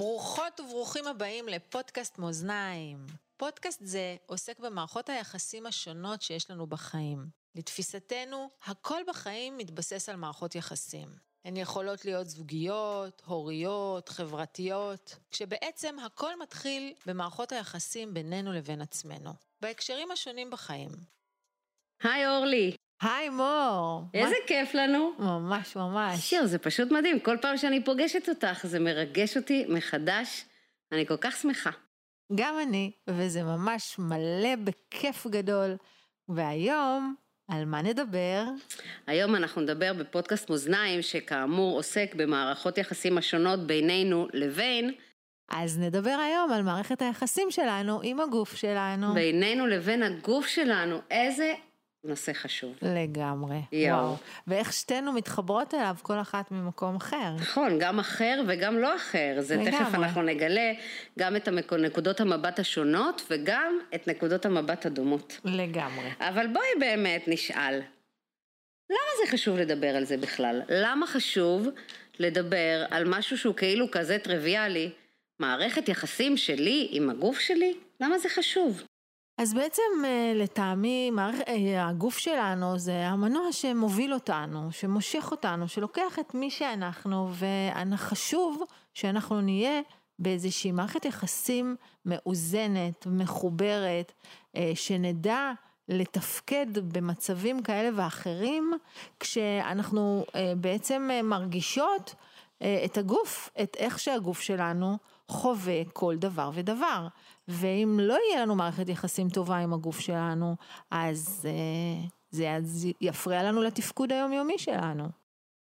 ברוכות וברוכים הבאים לפודקאסט מאזניים. פודקאסט זה עוסק במערכות היחסים השונות שיש לנו בחיים. לתפיסתנו, הכל בחיים מתבסס על מערכות יחסים. הן יכולות להיות זוגיות, הוריות, חברתיות, כשבעצם הכל מתחיל במערכות היחסים בינינו לבין עצמנו, בהקשרים השונים בחיים. היי אורלי. היי מור. איזה מה... כיף לנו. ממש ממש. שיר, זה פשוט מדהים, כל פעם שאני פוגשת אותך זה מרגש אותי מחדש, אני כל כך שמחה. גם אני, וזה ממש מלא בכיף גדול. והיום, על מה נדבר? היום אנחנו נדבר בפודקאסט מאזניים, שכאמור עוסק במערכות יחסים השונות בינינו לבין אז נדבר היום על מערכת היחסים שלנו עם הגוף שלנו. בינינו לבין הגוף שלנו, איזה נושא חשוב. לגמרי. יואו. וואו. ואיך שתינו מתחברות אליו, כל אחת ממקום אחר. נכון, גם אחר וגם לא אחר. זה לגמרי. תכף אנחנו נגלה גם את נקודות המבט השונות וגם את נקודות המבט הדומות. לגמרי. אבל בואי באמת נשאל, למה זה חשוב לדבר על זה בכלל? למה חשוב לדבר על משהו שהוא כאילו כזה טריוויאלי, מערכת יחסים שלי עם הגוף שלי? למה זה חשוב? אז בעצם אה, לטעמי אה, הגוף שלנו זה המנוע שמוביל אותנו, שמושך אותנו, שלוקח את מי שאנחנו וחשוב שאנחנו נהיה באיזושהי מערכת יחסים מאוזנת, מחוברת, אה, שנדע לתפקד במצבים כאלה ואחרים כשאנחנו בעצם מרגישות את הגוף, את איך שהגוף שלנו חווה כל דבר ודבר. ואם לא יהיה לנו מערכת יחסים טובה עם הגוף שלנו, אז אה, זה יפריע לנו לתפקוד היומיומי שלנו.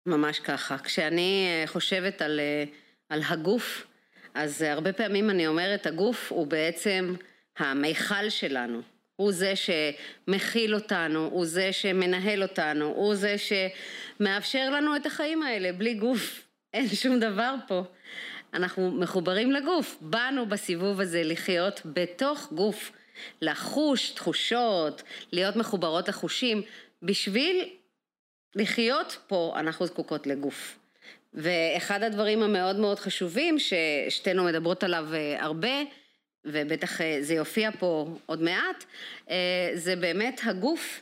ממש ככה. כשאני אה, חושבת על, אה, על הגוף, אז הרבה פעמים אני אומרת, הגוף הוא בעצם המיכל שלנו. הוא זה שמכיל אותנו, הוא זה שמנהל אותנו, הוא זה שמאפשר לנו את החיים האלה, בלי גוף אין שום דבר פה. אנחנו מחוברים לגוף. באנו בסיבוב הזה לחיות בתוך גוף, לחוש תחושות, להיות מחוברות לחושים. בשביל לחיות פה אנחנו זקוקות לגוף. ואחד הדברים המאוד מאוד חשובים ששתינו מדברות עליו אה, הרבה, ובטח אה, זה יופיע פה עוד מעט, אה, זה באמת הגוף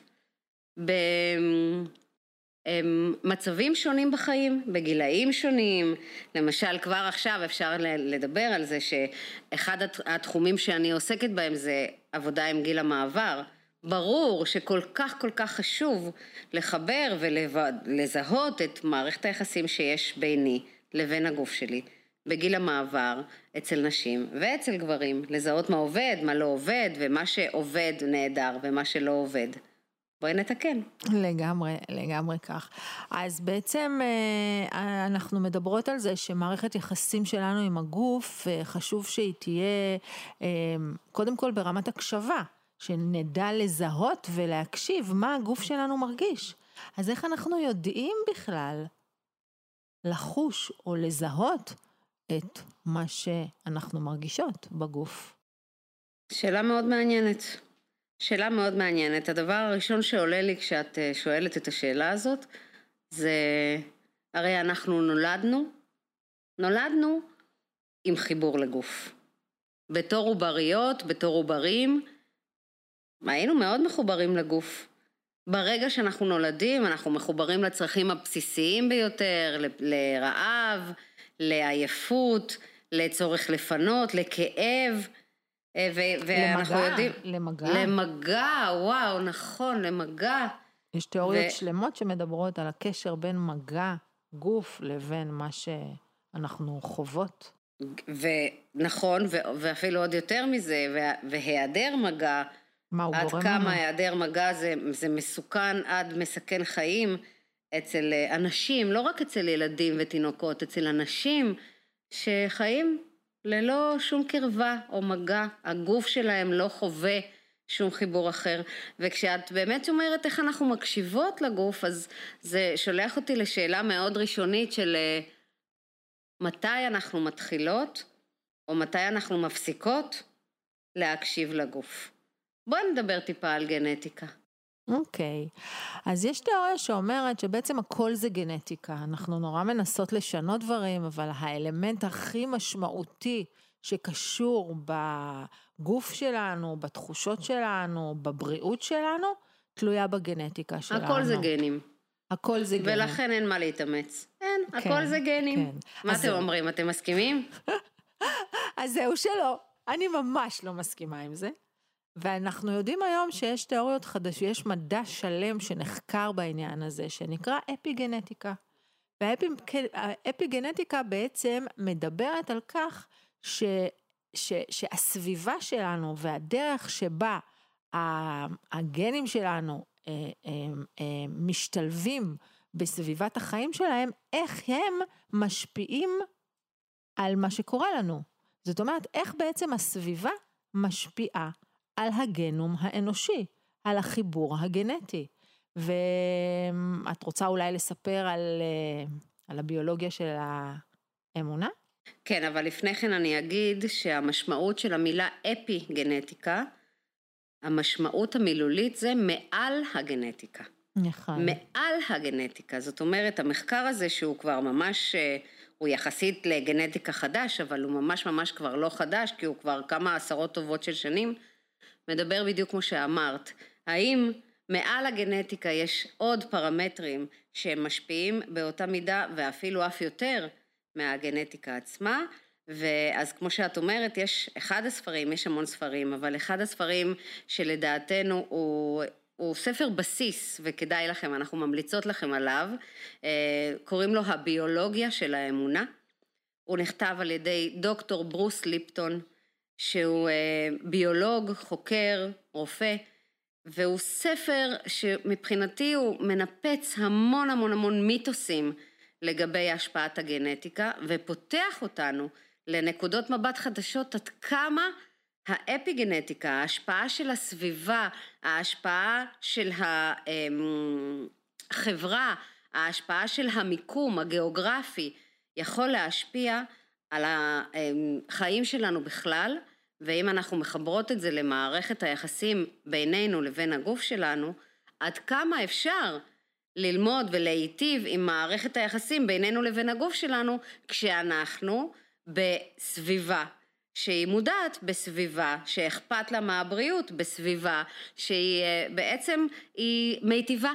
מצבים שונים בחיים, בגילאים שונים, למשל כבר עכשיו אפשר לדבר על זה שאחד התחומים שאני עוסקת בהם זה עבודה עם גיל המעבר. ברור שכל כך כל כך חשוב לחבר ולזהות את מערכת היחסים שיש ביני לבין הגוף שלי בגיל המעבר אצל נשים ואצל גברים, לזהות מה עובד, מה לא עובד ומה שעובד נהדר ומה שלא עובד. בואי נתקן. לגמרי, לגמרי כך. אז בעצם אה, אנחנו מדברות על זה שמערכת יחסים שלנו עם הגוף, אה, חשוב שהיא תהיה אה, קודם כל ברמת הקשבה, שנדע לזהות ולהקשיב מה הגוף שלנו מרגיש. אז איך אנחנו יודעים בכלל לחוש או לזהות את מה שאנחנו מרגישות בגוף? שאלה מאוד מעניינת. שאלה מאוד מעניינת. הדבר הראשון שעולה לי כשאת אה, שואלת את השאלה הזאת, זה הרי אנחנו נולדנו, נולדנו עם חיבור לגוף. בתור עובריות, בתור עוברים, היינו מאוד מחוברים לגוף. ברגע שאנחנו נולדים, אנחנו מחוברים לצרכים הבסיסיים ביותר, לרעב, לעייפות, לצורך לפנות, לכאב. אה, ו- ואנחנו למגע, יודעים... למגע. למגע, וואו, נכון, למגע. יש תיאוריות ו... שלמות שמדברות על הקשר בין מגע גוף לבין מה שאנחנו חוות. ונכון, ו- ואפילו עוד יותר מזה, והיעדר מגע, מה הוא עד כמה לנו? היעדר מגע זה, זה מסוכן עד מסכן חיים אצל אה, אנשים, לא רק אצל ילדים ותינוקות, אצל אנשים שחיים ללא שום קרבה או מגע, הגוף שלהם לא חווה שום חיבור אחר. וכשאת באמת אומרת איך אנחנו מקשיבות לגוף, אז זה שולח אותי לשאלה מאוד ראשונית של אה, מתי אנחנו מתחילות, או מתי אנחנו מפסיקות להקשיב לגוף. בואי נדבר טיפה על גנטיקה. אוקיי, okay. אז יש תיאוריה שאומרת שבעצם הכל זה גנטיקה. אנחנו נורא מנסות לשנות דברים, אבל האלמנט הכי משמעותי שקשור בגוף שלנו, בתחושות שלנו, בבריאות שלנו, תלויה בגנטיקה שלנו. הכל זה גנים. הכל זה גנים. ולכן אין מה להתאמץ. אין, כן, הכל זה גנים. כן. מה אתם זה... אומרים, אתם מסכימים? אז זהו שלא. אני ממש לא מסכימה עם זה. ואנחנו יודעים היום שיש תיאוריות חדשות, יש מדע שלם שנחקר בעניין הזה, שנקרא אפיגנטיקה. והאפיגנטיקה בעצם מדברת על כך ש, ש, שהסביבה שלנו והדרך שבה הגנים שלנו אה, אה, אה, משתלבים בסביבת החיים שלהם, איך הם משפיעים על מה שקורה לנו. זאת אומרת, איך בעצם הסביבה משפיעה על הגנום האנושי, על החיבור הגנטי. ואת רוצה אולי לספר על, על הביולוגיה של האמונה? כן, אבל לפני כן אני אגיד שהמשמעות של המילה אפי גנטיקה, המשמעות המילולית זה מעל הגנטיקה. נכון. מעל הגנטיקה, זאת אומרת, המחקר הזה שהוא כבר ממש, אה, הוא יחסית לגנטיקה חדש, אבל הוא ממש ממש כבר לא חדש, כי הוא כבר כמה עשרות טובות של שנים, מדבר בדיוק כמו שאמרת. האם מעל הגנטיקה יש עוד פרמטרים שהם משפיעים באותה מידה ואפילו אף יותר מהגנטיקה עצמה, ואז כמו שאת אומרת, יש אחד הספרים, יש המון ספרים, אבל אחד הספרים שלדעתנו הוא, הוא ספר בסיס, וכדאי לכם, אנחנו ממליצות לכם עליו, אה, קוראים לו הביולוגיה של האמונה. הוא נכתב על ידי דוקטור ברוס ליפטון, שהוא אה, ביולוג, חוקר, רופא, והוא ספר שמבחינתי הוא מנפץ המון המון המון מיתוסים לגבי השפעת הגנטיקה, ופותח אותנו לנקודות מבט חדשות עד כמה האפיגנטיקה, ההשפעה של הסביבה, ההשפעה של החברה, ההשפעה של המיקום הגיאוגרפי, יכול להשפיע על החיים שלנו בכלל, ואם אנחנו מחברות את זה למערכת היחסים בינינו לבין הגוף שלנו, עד כמה אפשר ללמוד ולהיטיב עם מערכת היחסים בינינו לבין הגוף שלנו, כשאנחנו בסביבה שהיא מודעת בסביבה, שאכפת לה מהבריאות בסביבה, שהיא אה, בעצם, היא מיטיבה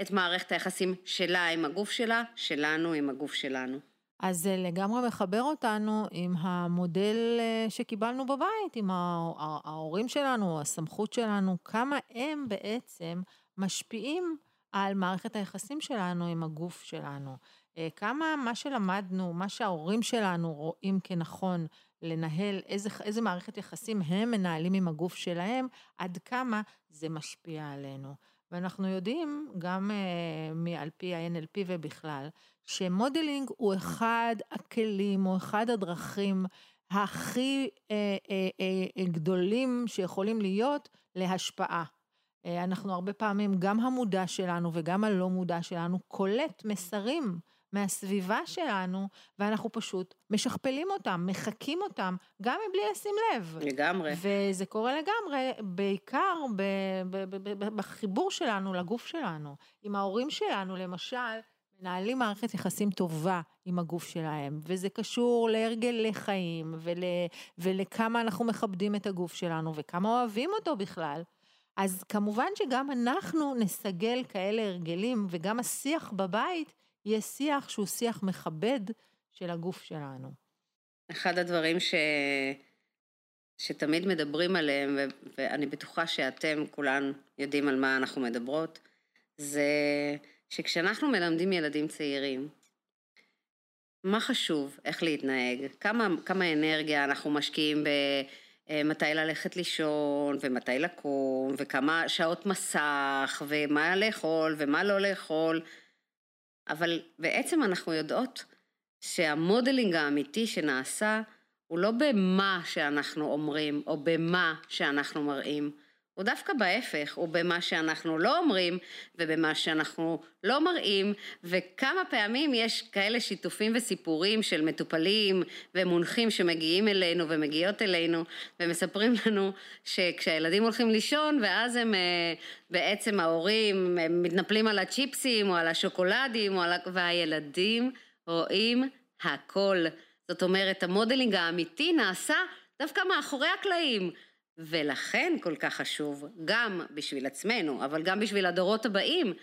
את מערכת היחסים שלה עם הגוף שלה, שלנו עם הגוף שלנו. אז זה לגמרי מחבר אותנו עם המודל אה, שקיבלנו בבית, עם ההורים שלנו, הסמכות שלנו, כמה הם בעצם משפיעים על מערכת היחסים שלנו עם הגוף שלנו. אה, כמה מה שלמדנו, מה שההורים שלנו רואים כנכון לנהל, איזה, איזה מערכת יחסים הם מנהלים עם הגוף שלהם, עד כמה זה משפיע עלינו. ואנחנו יודעים, גם uh, מעל פי ה-NLP ובכלל, שמודלינג הוא אחד הכלים, או אחד הדרכים הכי uh, uh, uh, גדולים שיכולים להיות להשפעה. Uh, אנחנו הרבה פעמים, גם המודע שלנו וגם הלא מודע שלנו, קולט מסרים. מהסביבה שלנו, ואנחנו פשוט משכפלים אותם, מחקים אותם, גם מבלי לשים לב. לגמרי. וזה קורה לגמרי, בעיקר ב, ב, ב, בחיבור שלנו לגוף שלנו. עם ההורים שלנו, למשל, מנהלים מערכת יחסים טובה עם הגוף שלהם, וזה קשור להרגלי חיים, ול, ולכמה אנחנו מכבדים את הגוף שלנו, וכמה אוהבים אותו בכלל. אז כמובן שגם אנחנו נסגל כאלה הרגלים, וגם השיח בבית יהיה שיח שהוא שיח מכבד של הגוף שלנו. אחד הדברים ש... שתמיד מדברים עליהם, ו... ואני בטוחה שאתם כולן יודעים על מה אנחנו מדברות, זה שכשאנחנו מלמדים ילדים צעירים, מה חשוב, איך להתנהג, כמה, כמה אנרגיה אנחנו משקיעים ב... מתי ללכת לישון, ומתי לקום, וכמה שעות מסך, ומה לאכול, ומה לא לאכול, אבל בעצם אנחנו יודעות שהמודלינג האמיתי שנעשה הוא לא במה שאנחנו אומרים או במה שאנחנו מראים, הוא דווקא בהפך, הוא במה שאנחנו לא אומרים ובמה שאנחנו לא מראים, וכמה פעמים יש כאלה שיתופים וסיפורים של מטופלים ומונחים שמגיעים אלינו ומגיעות אלינו ומספרים לנו שכשהילדים הולכים לישון ואז הם אה, בעצם ההורים הם מתנפלים על הצ'יפסים או על השוקולדים או על... והילדים רואים הכל. זאת אומרת, המודלינג האמיתי נעשה דווקא מאחורי הקלעים. ולכן כל כך חשוב, גם בשביל עצמנו, אבל גם בשביל הדורות הבאים,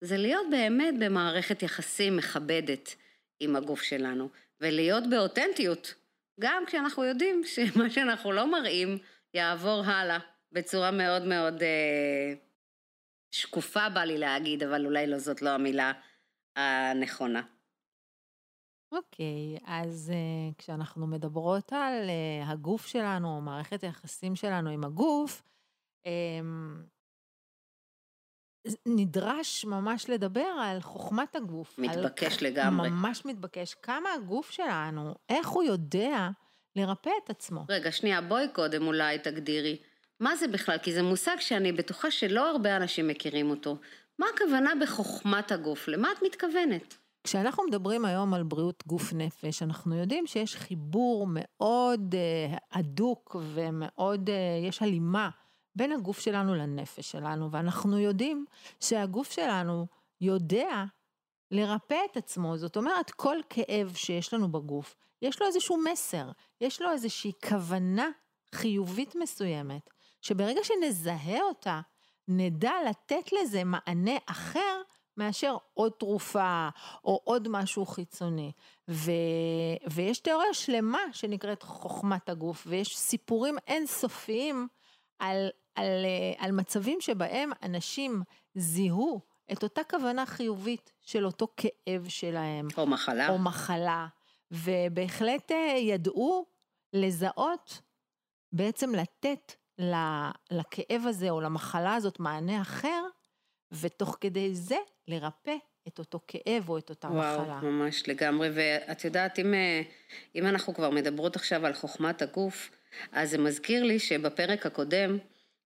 זה להיות באמת במערכת יחסים מכבדת עם הגוף שלנו, ולהיות באותנטיות, גם כשאנחנו יודעים שמה שאנחנו לא מראים יעבור הלאה בצורה מאוד מאוד אה, שקופה בא לי להגיד, אבל אולי לא זאת לא המילה הנכונה. אוקיי, אז uh, כשאנחנו מדברות על uh, הגוף שלנו, או מערכת היחסים שלנו עם הגוף, um, נדרש ממש לדבר על חוכמת הגוף. מתבקש על, לגמרי. ממש מתבקש. כמה הגוף שלנו, איך הוא יודע לרפא את עצמו. רגע, שנייה, בואי קודם אולי תגדירי. מה זה בכלל? כי זה מושג שאני בטוחה שלא הרבה אנשים מכירים אותו. מה הכוונה בחוכמת הגוף? למה את מתכוונת? כשאנחנו מדברים היום על בריאות גוף נפש, אנחנו יודעים שיש חיבור מאוד uh, הדוק ומאוד, uh, יש הלימה בין הגוף שלנו לנפש שלנו, ואנחנו יודעים שהגוף שלנו יודע לרפא את עצמו. זאת אומרת, כל כאב שיש לנו בגוף, יש לו איזשהו מסר, יש לו איזושהי כוונה חיובית מסוימת, שברגע שנזהה אותה, נדע לתת לזה מענה אחר מאשר עוד תרופה או עוד משהו חיצוני. ו, ויש תיאוריה שלמה שנקראת חוכמת הגוף, ויש סיפורים אינסופיים על, על, על מצבים שבהם אנשים זיהו את אותה כוונה חיובית של אותו כאב שלהם. או מחלה. או מחלה. ובהחלט אה, ידעו לזהות, בעצם לתת לכאב הזה או למחלה הזאת מענה אחר, ותוך כדי זה לרפא את אותו כאב או את אותה וואו, מחלה. וואו, ממש לגמרי. ואת יודעת, אם, אה, אם אנחנו כבר מדברות עכשיו על חוכמת הגוף, אז זה מזכיר לי שבפרק הקודם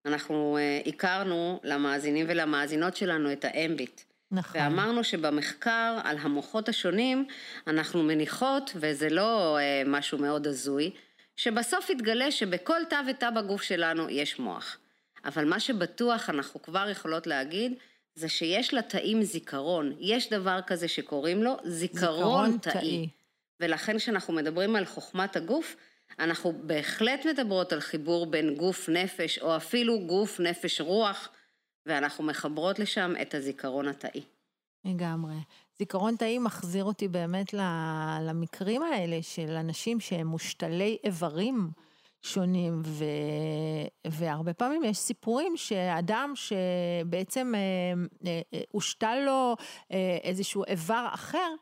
אנחנו אה, הכרנו למאזינים ולמאזינות שלנו את האמביט. נכון. ואמרנו שבמחקר על המוחות השונים, אנחנו מניחות, וזה לא אה, משהו מאוד הזוי, שבסוף יתגלה שבכל תא ותא בגוף שלנו יש מוח. אבל מה שבטוח אנחנו כבר יכולות להגיד, זה שיש לתאים זיכרון. יש דבר כזה שקוראים לו זיכרון, זיכרון תאי. תאי. ולכן כשאנחנו מדברים על חוכמת הגוף, אנחנו בהחלט מדברות על חיבור בין גוף נפש, או אפילו גוף נפש רוח, ואנחנו מחברות לשם את הזיכרון התאי. לגמרי. זיכרון תאי מחזיר אותי באמת למקרים האלה של אנשים שהם מושתלי איברים. שונים, ו, והרבה פעמים יש סיפורים שאדם שבעצם אה, אה, אה, הושתל לו איזשהו איבר אחר,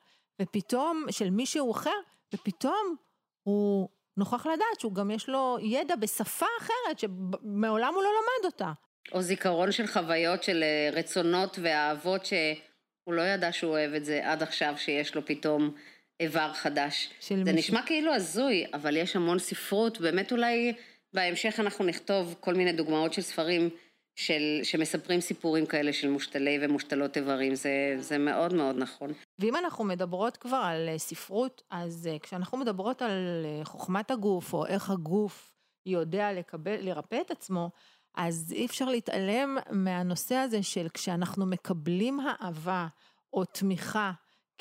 ופתאום, של מישהו אחר, ופתאום הוא נוכח לדעת שהוא גם יש לו ידע בשפה אחרת שמעולם הוא לא למד אותה. או זיכרון של חוויות של רצונות ואהבות שהוא לא ידע שהוא אוהב את זה עד עכשיו, שיש לו פתאום איבר חדש. זה מישהו. נשמע כאילו הזוי, אבל יש המון ספרות, באמת אולי בהמשך אנחנו נכתוב כל מיני דוגמאות של ספרים של, שמספרים סיפורים כאלה של מושתלי ומושתלות איברים, זה, זה מאוד מאוד נכון. ואם אנחנו מדברות כבר על אה, ספרות, אז אה, כשאנחנו מדברות על אה, חוכמת הגוף, או איך הגוף יודע לקבל, לרפא את עצמו, אז אי אפשר להתעלם מהנושא הזה של כשאנחנו מקבלים אהבה או תמיכה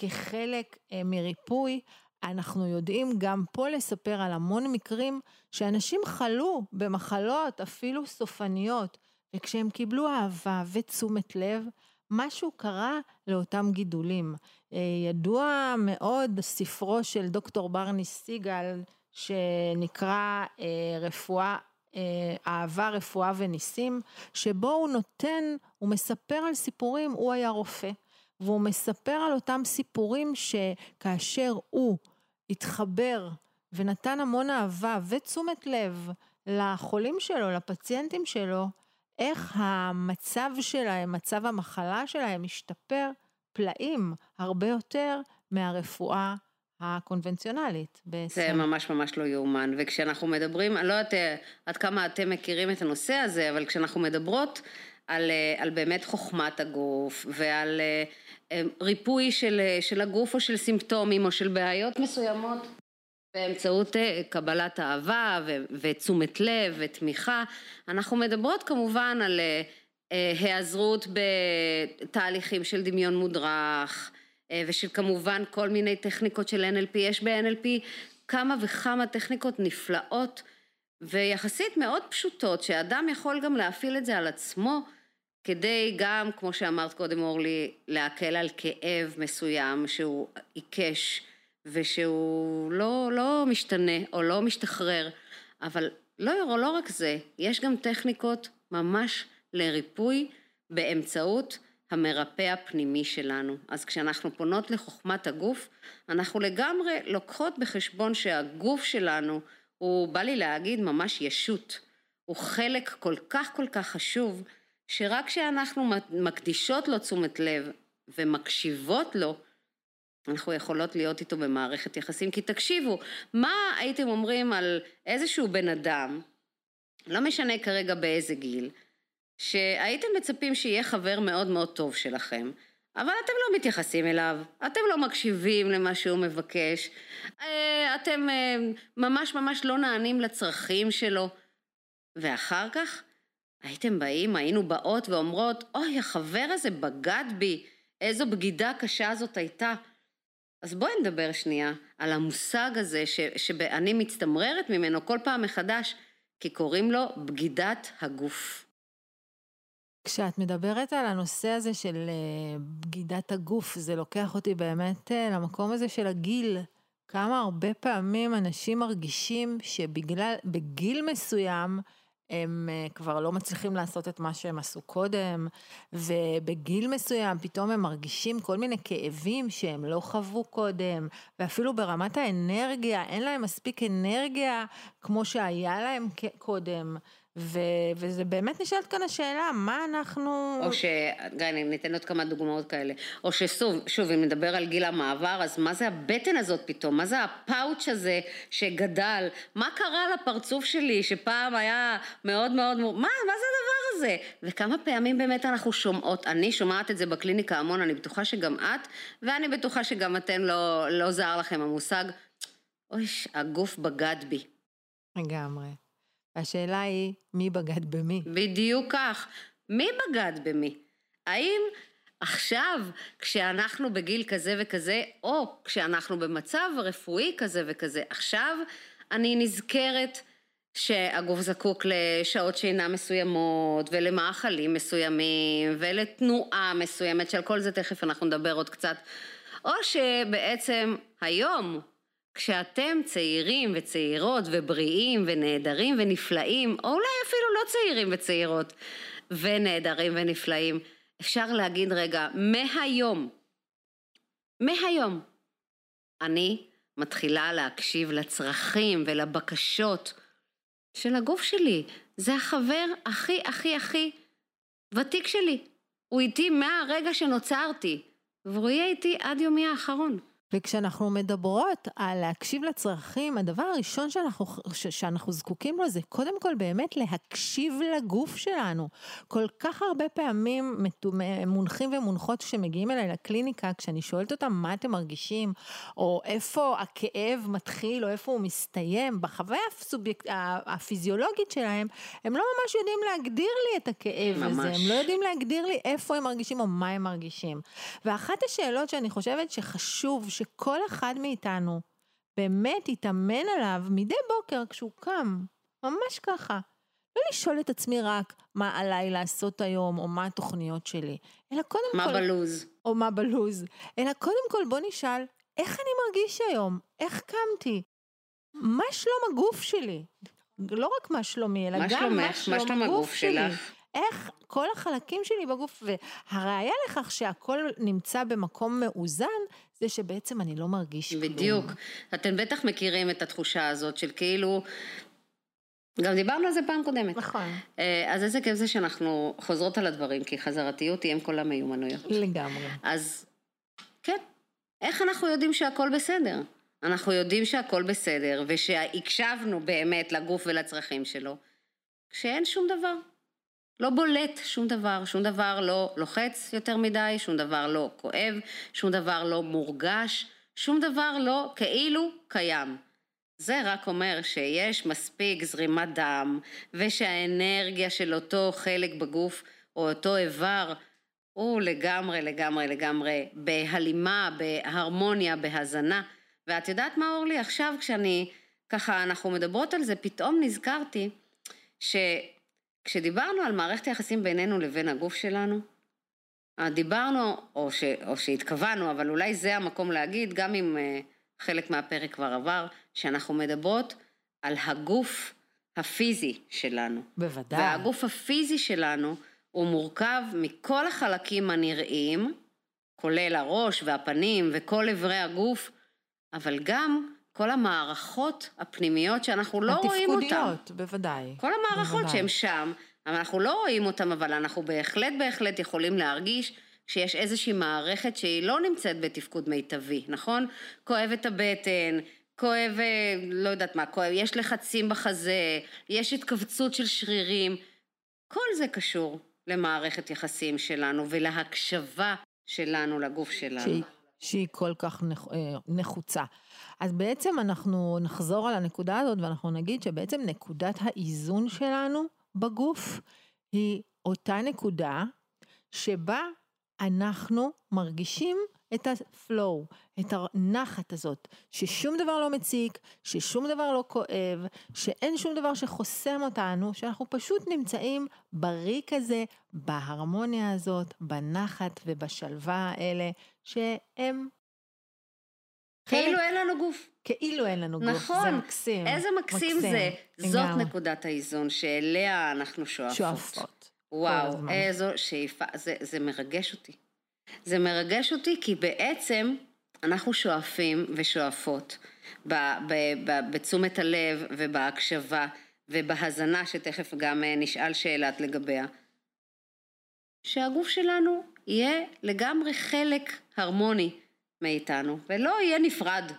כחלק אה, מריפוי, אנחנו יודעים גם פה לספר על המון מקרים שאנשים חלו במחלות אפילו סופניות, וכשהם קיבלו אהבה ותשומת לב, משהו קרה לאותם גידולים. אה, ידוע מאוד ספרו של דוקטור ברני סיגל, שנקרא אה, רפואה, אהבה, רפואה וניסים, שבו הוא נותן, הוא מספר על סיפורים, הוא היה רופא. והוא מספר על אותם סיפורים שכאשר הוא התחבר ונתן המון אהבה ותשומת לב לחולים שלו, לפציינטים שלו, איך המצב שלהם, מצב המחלה שלהם השתפר פלאים הרבה יותר מהרפואה הקונבנציונלית בעצם. זה ממש ממש לא יאומן, וכשאנחנו מדברים, אני לא יודעת אה, עד כמה אתם מכירים את הנושא הזה, אבל כשאנחנו מדברות על, אה, על באמת חוכמת הגוף ועל אה, ריפוי של, של הגוף או של סימפטומים או של בעיות מסוימות באמצעות קבלת אהבה ו, ותשומת לב ותמיכה, אנחנו מדברות כמובן על היעזרות בתהליכים של דמיון מודרך, אה, ושל כמובן כל מיני טכניקות של NLP, יש ב-NLP כמה וכמה טכניקות נפלאות ויחסית מאוד פשוטות, שאדם יכול גם להפעיל את זה על עצמו, כדי גם, כמו שאמרת קודם אורלי, להקל על כאב מסוים שהוא עיקש ושהוא לא, לא משתנה או לא משתחרר, אבל לא, לא רק זה, יש גם טכניקות ממש לריפוי באמצעות המרפא הפנימי שלנו. אז כשאנחנו פונות לחוכמת הגוף, אנחנו לגמרי לוקחות בחשבון שהגוף שלנו הוא, בא לי להגיד, ממש ישות. הוא חלק כל כך כל כך חשוב, שרק כשאנחנו מקדישות לו תשומת לב ומקשיבות לו, אנחנו יכולות להיות איתו במערכת יחסים. כי תקשיבו, מה הייתם אומרים על איזשהו בן אדם, לא משנה כרגע באיזה גיל, שהייתם מצפים שיהיה חבר מאוד מאוד טוב שלכם, אבל אתם לא מתייחסים אליו, אתם לא מקשיבים למה שהוא מבקש, אה, אתם אה, ממש ממש לא נענים לצרכים שלו, ואחר כך הייתם באים, היינו באות ואומרות, אוי, החבר הזה בגד בי, איזו בגידה קשה זאת הייתה. אז בואי נדבר שנייה על המושג הזה ש, שאני מצטמררת ממנו כל פעם מחדש, כי קוראים לו בגידת הגוף. כשאת מדברת על הנושא הזה של אה, בגידת הגוף, זה לוקח אותי באמת אה, למקום הזה של הגיל. כמה הרבה פעמים אנשים מרגישים שבגלל, בגיל מסוים, הם אה, כבר לא מצליחים לעשות את מה שהם עשו קודם, ובגיל מסוים פתאום הם מרגישים כל מיני כאבים שהם לא חוו קודם, ואפילו ברמת האנרגיה, אין להם מספיק אנרגיה כמו שהיה להם קודם. ו, וזה באמת נשאלת כאן השאלה, מה אנחנו... או ש... גיא, אני ניתן עוד כמה דוגמאות כאלה. או ששוב, שוב, אם נדבר על גיל המעבר, אז מה זה הבטן הזאת פתאום? מה זה הפאוץ' הזה שגדל? מה קרה לפרצוף שלי שפעם היה מאוד מאוד... מה, מה זה הדבר הזה? וכמה פעמים באמת אנחנו שומעות, אני שומעת את זה בקליניקה המון, אני בטוחה שגם את, ואני בטוחה שגם אתן לא, לא זר לכם המושג, אוי, הגוף בגד בי. לגמרי. השאלה היא, מי בגד במי? בדיוק כך. מי בגד במי? האם עכשיו, כשאנחנו בגיל כזה וכזה, או כשאנחנו במצב רפואי כזה וכזה, עכשיו אני נזכרת שהגוף זקוק לשעות שינה מסוימות, ולמאכלים מסוימים, ולתנועה מסוימת, שעל כל זה תכף אנחנו נדבר עוד קצת, או שבעצם היום כשאתם צעירים וצעירות ובריאים ונהדרים ונפלאים, או אולי אפילו לא צעירים וצעירות ונהדרים ונפלאים, אפשר להגיד רגע, מהיום, מהיום, אני מתחילה להקשיב לצרכים ולבקשות של הגוף שלי. זה החבר הכי הכי הכי ותיק שלי. הוא איתי מהרגע שנוצרתי, והוא יהיה איתי עד יומי האחרון. וכשאנחנו מדברות על להקשיב לצרכים, הדבר הראשון שאנחנו, שאנחנו זקוקים לו זה קודם כל באמת להקשיב לגוף שלנו. כל כך הרבה פעמים מונחים ומונחות שמגיעים אליי לקליניקה, כשאני שואלת אותם מה אתם מרגישים, או איפה הכאב מתחיל, או איפה הוא מסתיים, בחוויה הסוביק... הפיזיולוגית שלהם, הם לא ממש יודעים להגדיר לי את הכאב ממש. הזה, הם לא יודעים להגדיר לי איפה הם מרגישים או מה הם מרגישים. ואחת השאלות שאני חושבת שחשוב, שכל אחד מאיתנו באמת יתאמן עליו מדי בוקר כשהוא קם, ממש ככה. לא לשאול את עצמי רק מה עליי לעשות היום, או מה התוכניות שלי, אלא קודם מה כל... מה בלוז. או מה בלוז. אלא קודם כל בוא נשאל, איך אני מרגיש היום? איך קמתי? מה שלום הגוף שלי? לא רק מה שלומי, אלא מה גם שלומך, מה שלום, מה שלום הגוף שלי. שלך. איך כל החלקים שלי בגוף, והראיה לכך שהכל נמצא במקום מאוזן, זה שבעצם אני לא מרגיש כלום. בדיוק. אתם בטח מכירים את התחושה הזאת של כאילו... גם דיברנו על זה פעם קודמת. נכון. אה, אז איזה כיף זה שאנחנו חוזרות על הדברים, כי חזרתיות היא אם כל המיומנויות. לגמרי. אז כן, איך אנחנו יודעים שהכל בסדר? אנחנו יודעים שהכל בסדר, ושהקשבנו באמת לגוף ולצרכים שלו, כשאין שום דבר. לא בולט שום דבר, שום דבר לא לוחץ יותר מדי, שום דבר לא כואב, שום דבר לא מורגש, שום דבר לא כאילו קיים. זה רק אומר שיש מספיק זרימת דם, ושהאנרגיה של אותו חלק בגוף, או אותו איבר, הוא לגמרי, לגמרי, לגמרי בהלימה, בהרמוניה, בהזנה. ואת יודעת מה, אורלי? עכשיו כשאני, ככה, אנחנו מדברות על זה, פתאום נזכרתי שכשדיברנו על מערכת היחסים בינינו לבין הגוף שלנו, דיברנו, או, ש, או שהתכוונו, אבל אולי זה המקום להגיד, גם אם uh, חלק מהפרק כבר עבר, שאנחנו מדברות על הגוף הפיזי שלנו. בוודאי. והגוף הפיזי שלנו הוא מורכב מכל החלקים הנראים, כולל הראש והפנים וכל אברי הגוף, אבל גם כל המערכות הפנימיות שאנחנו לא רואים אותן. התפקודיות, בוודאי. כל המערכות שהן שם, אבל אנחנו לא רואים אותן, אבל אנחנו בהחלט בהחלט יכולים להרגיש שיש איזושהי מערכת שהיא לא נמצאת בתפקוד מיטבי, נכון? כואב את הבטן, כואב, אה, לא יודעת מה, כואב, יש לחצים בחזה, יש התכווצות של שרירים, כל זה קשור למערכת יחסים שלנו ולהקשבה שלנו לגוף שלנו. שהיא, שהיא כל כך נח, אה, נחוצה. אז בעצם אנחנו נחזור על הנקודה הזאת ואנחנו נגיד שבעצם נקודת האיזון שלנו בגוף היא אותה נקודה שבה אנחנו מרגישים את הפלואו, את הנחת הזאת, ששום דבר לא מציק, ששום דבר לא כואב, שאין שום דבר שחוסם אותנו, שאנחנו פשוט נמצאים בריק הזה, בהרמוניה הזאת, בנחת ובשלווה האלה, שהם... כאילו אין לנו גוף. כאילו אין לנו גוף, נכון, זה מקסים. איזה מקסים, מקסים זה. זאת נקודת האיזון שאליה אנחנו שואפות. שואפות. וואו, איזו שאיפה, זה, זה מרגש אותי. זה מרגש אותי כי בעצם אנחנו שואפים ושואפות בתשומת הלב ובהקשבה ובהזנה, שתכף גם אה, נשאל שאלת לגביה, שהגוף שלנו יהיה לגמרי חלק הרמוני מאיתנו, ולא יהיה נפרד.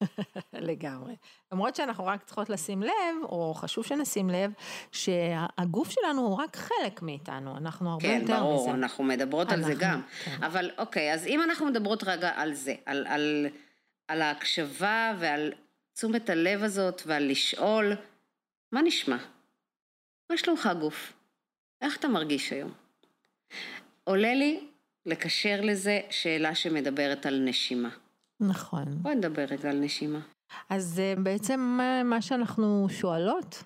לגמרי. למרות שאנחנו רק צריכות לשים לב, או חשוב שנשים לב, שהגוף שלנו הוא רק חלק מאיתנו, אנחנו הרבה כן, יותר ברור, מזה. כן, ברור, אנחנו מדברות אנחנו, על זה גם. כן. אבל אוקיי, אז אם אנחנו מדברות רגע על זה, על, על, על ההקשבה ועל תשומת הלב הזאת ועל לשאול, מה נשמע? מה שלומך גוף? איך אתה מרגיש היום? עולה לי לקשר לזה שאלה שמדברת על נשימה. נכון. בואי נדבר רגע על נשימה. אז אה, בעצם מה שאנחנו שואלות,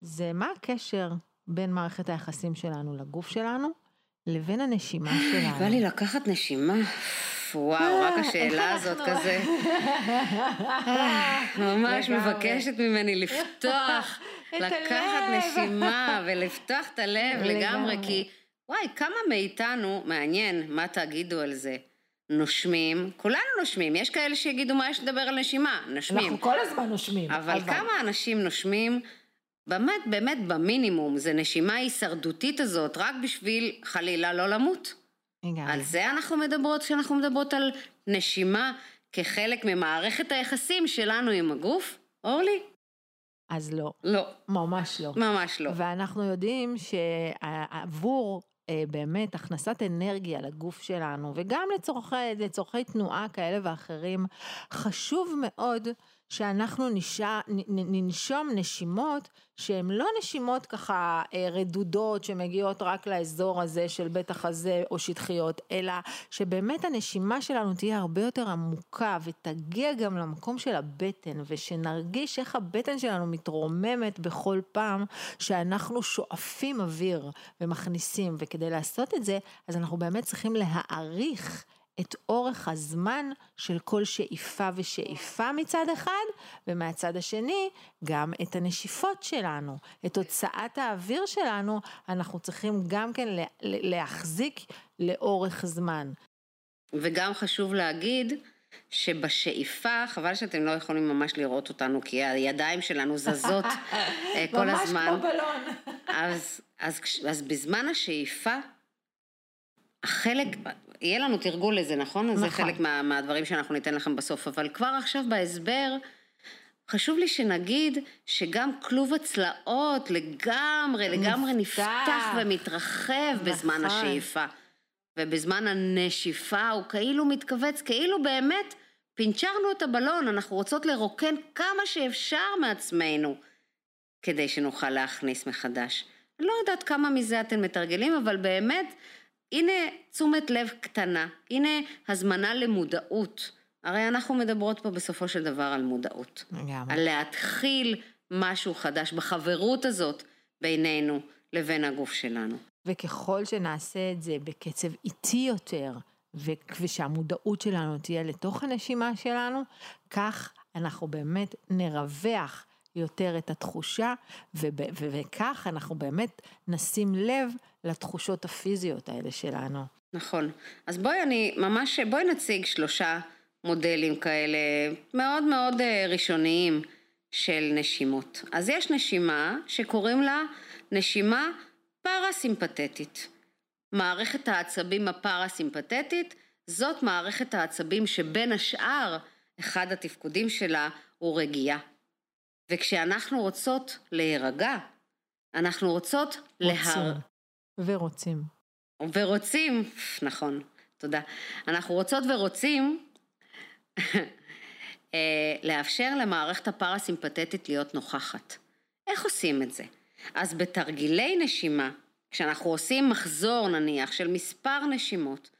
זה מה הקשר בין מערכת היחסים שלנו לגוף שלנו, לבין הנשימה שלנו. בא לי לקחת נשימה. וואו, רק השאלה הזאת כזה. ממש מבקשת ממני לפתוח, לקחת נשימה ולפתוח את הלב לגמרי, כי וואי, כמה מאיתנו, מעניין, מה תגידו על זה? נושמים, כולנו נושמים, יש כאלה שיגידו מה יש לדבר על נשימה, נושמים. אנחנו כל הזמן נושמים. אבל, אבל כמה אנשים נושמים, באמת, באמת במינימום, זה נשימה הישרדותית הזאת, רק בשביל חלילה לא למות. לגמרי. על זה אנחנו מדברות כשאנחנו מדברות על נשימה כחלק ממערכת היחסים שלנו עם הגוף, אורלי? אז לא. לא. ממש לא. ממש לא. ואנחנו יודעים שעבור באמת הכנסת אנרגיה לגוף שלנו, וגם לצורכי תנועה כאלה ואחרים, חשוב מאוד שאנחנו נשע, ננשום נשימות שהן לא נשימות ככה אה, רדודות שמגיעות רק לאזור הזה של בית החזה או שטחיות, אלא שבאמת הנשימה שלנו תהיה הרבה יותר עמוקה ותגיע גם למקום של הבטן ושנרגיש איך הבטן שלנו מתרוממת בכל פעם שאנחנו שואפים אוויר ומכניסים וכדי לעשות את זה אז אנחנו באמת צריכים להעריך את אורך הזמן של כל שאיפה ושאיפה מצד אחד, ומהצד השני גם את הנשיפות שלנו, את הוצאת האוויר שלנו, אנחנו צריכים גם כן להחזיק לאורך זמן. וגם חשוב להגיד, שבשאיפה, חבל שאתם לא יכולים ממש לראות אותנו, כי הידיים שלנו זזות אה, כל הזמן. ממש כמו בלון. אז, אז, אז בזמן השאיפה, החלק, יהיה לנו תרגול לזה, נכון? נכון. זה חלק מה, מהדברים שאנחנו ניתן לכם בסוף, אבל כבר עכשיו בהסבר, חשוב לי שנגיד שגם כלוב הצלעות לגמרי, לגמרי נפתח ומתרחב נכון. בזמן השאיפה. ובזמן הנשיפה הוא כאילו מתכווץ, כאילו באמת פינצ'רנו את הבלון, אנחנו רוצות לרוקן כמה שאפשר מעצמנו כדי שנוכל להכניס מחדש. אני לא יודעת כמה מזה אתם מתרגלים, אבל באמת, הנה תשומת לב קטנה, הנה הזמנה למודעות. הרי אנחנו מדברות פה בסופו של דבר על מודעות. לגמרי. על להתחיל משהו חדש בחברות הזאת בינינו לבין הגוף שלנו. וככל שנעשה את זה בקצב איטי יותר, ושהמודעות שלנו תהיה לתוך הנשימה שלנו, כך אנחנו באמת נרווח יותר את התחושה, וכך אנחנו באמת נשים לב לתחושות הפיזיות האלה שלנו. נכון. אז בואי אני ממש, בואי נציג שלושה מודלים כאלה מאוד מאוד אה, ראשוניים של נשימות. אז יש נשימה שקוראים לה נשימה פרסימפטית. מערכת העצבים הפרסימפטית זאת מערכת העצבים שבין השאר אחד התפקודים שלה הוא רגיעה. וכשאנחנו רוצות להירגע, אנחנו רוצות. להר... ורוצים. ורוצים, נכון, תודה. אנחנו רוצות ורוצים אה, לאפשר למערכת הפרסימפטית להיות נוכחת. איך עושים את זה? אז בתרגילי נשימה, כשאנחנו עושים מחזור נניח של מספר נשימות,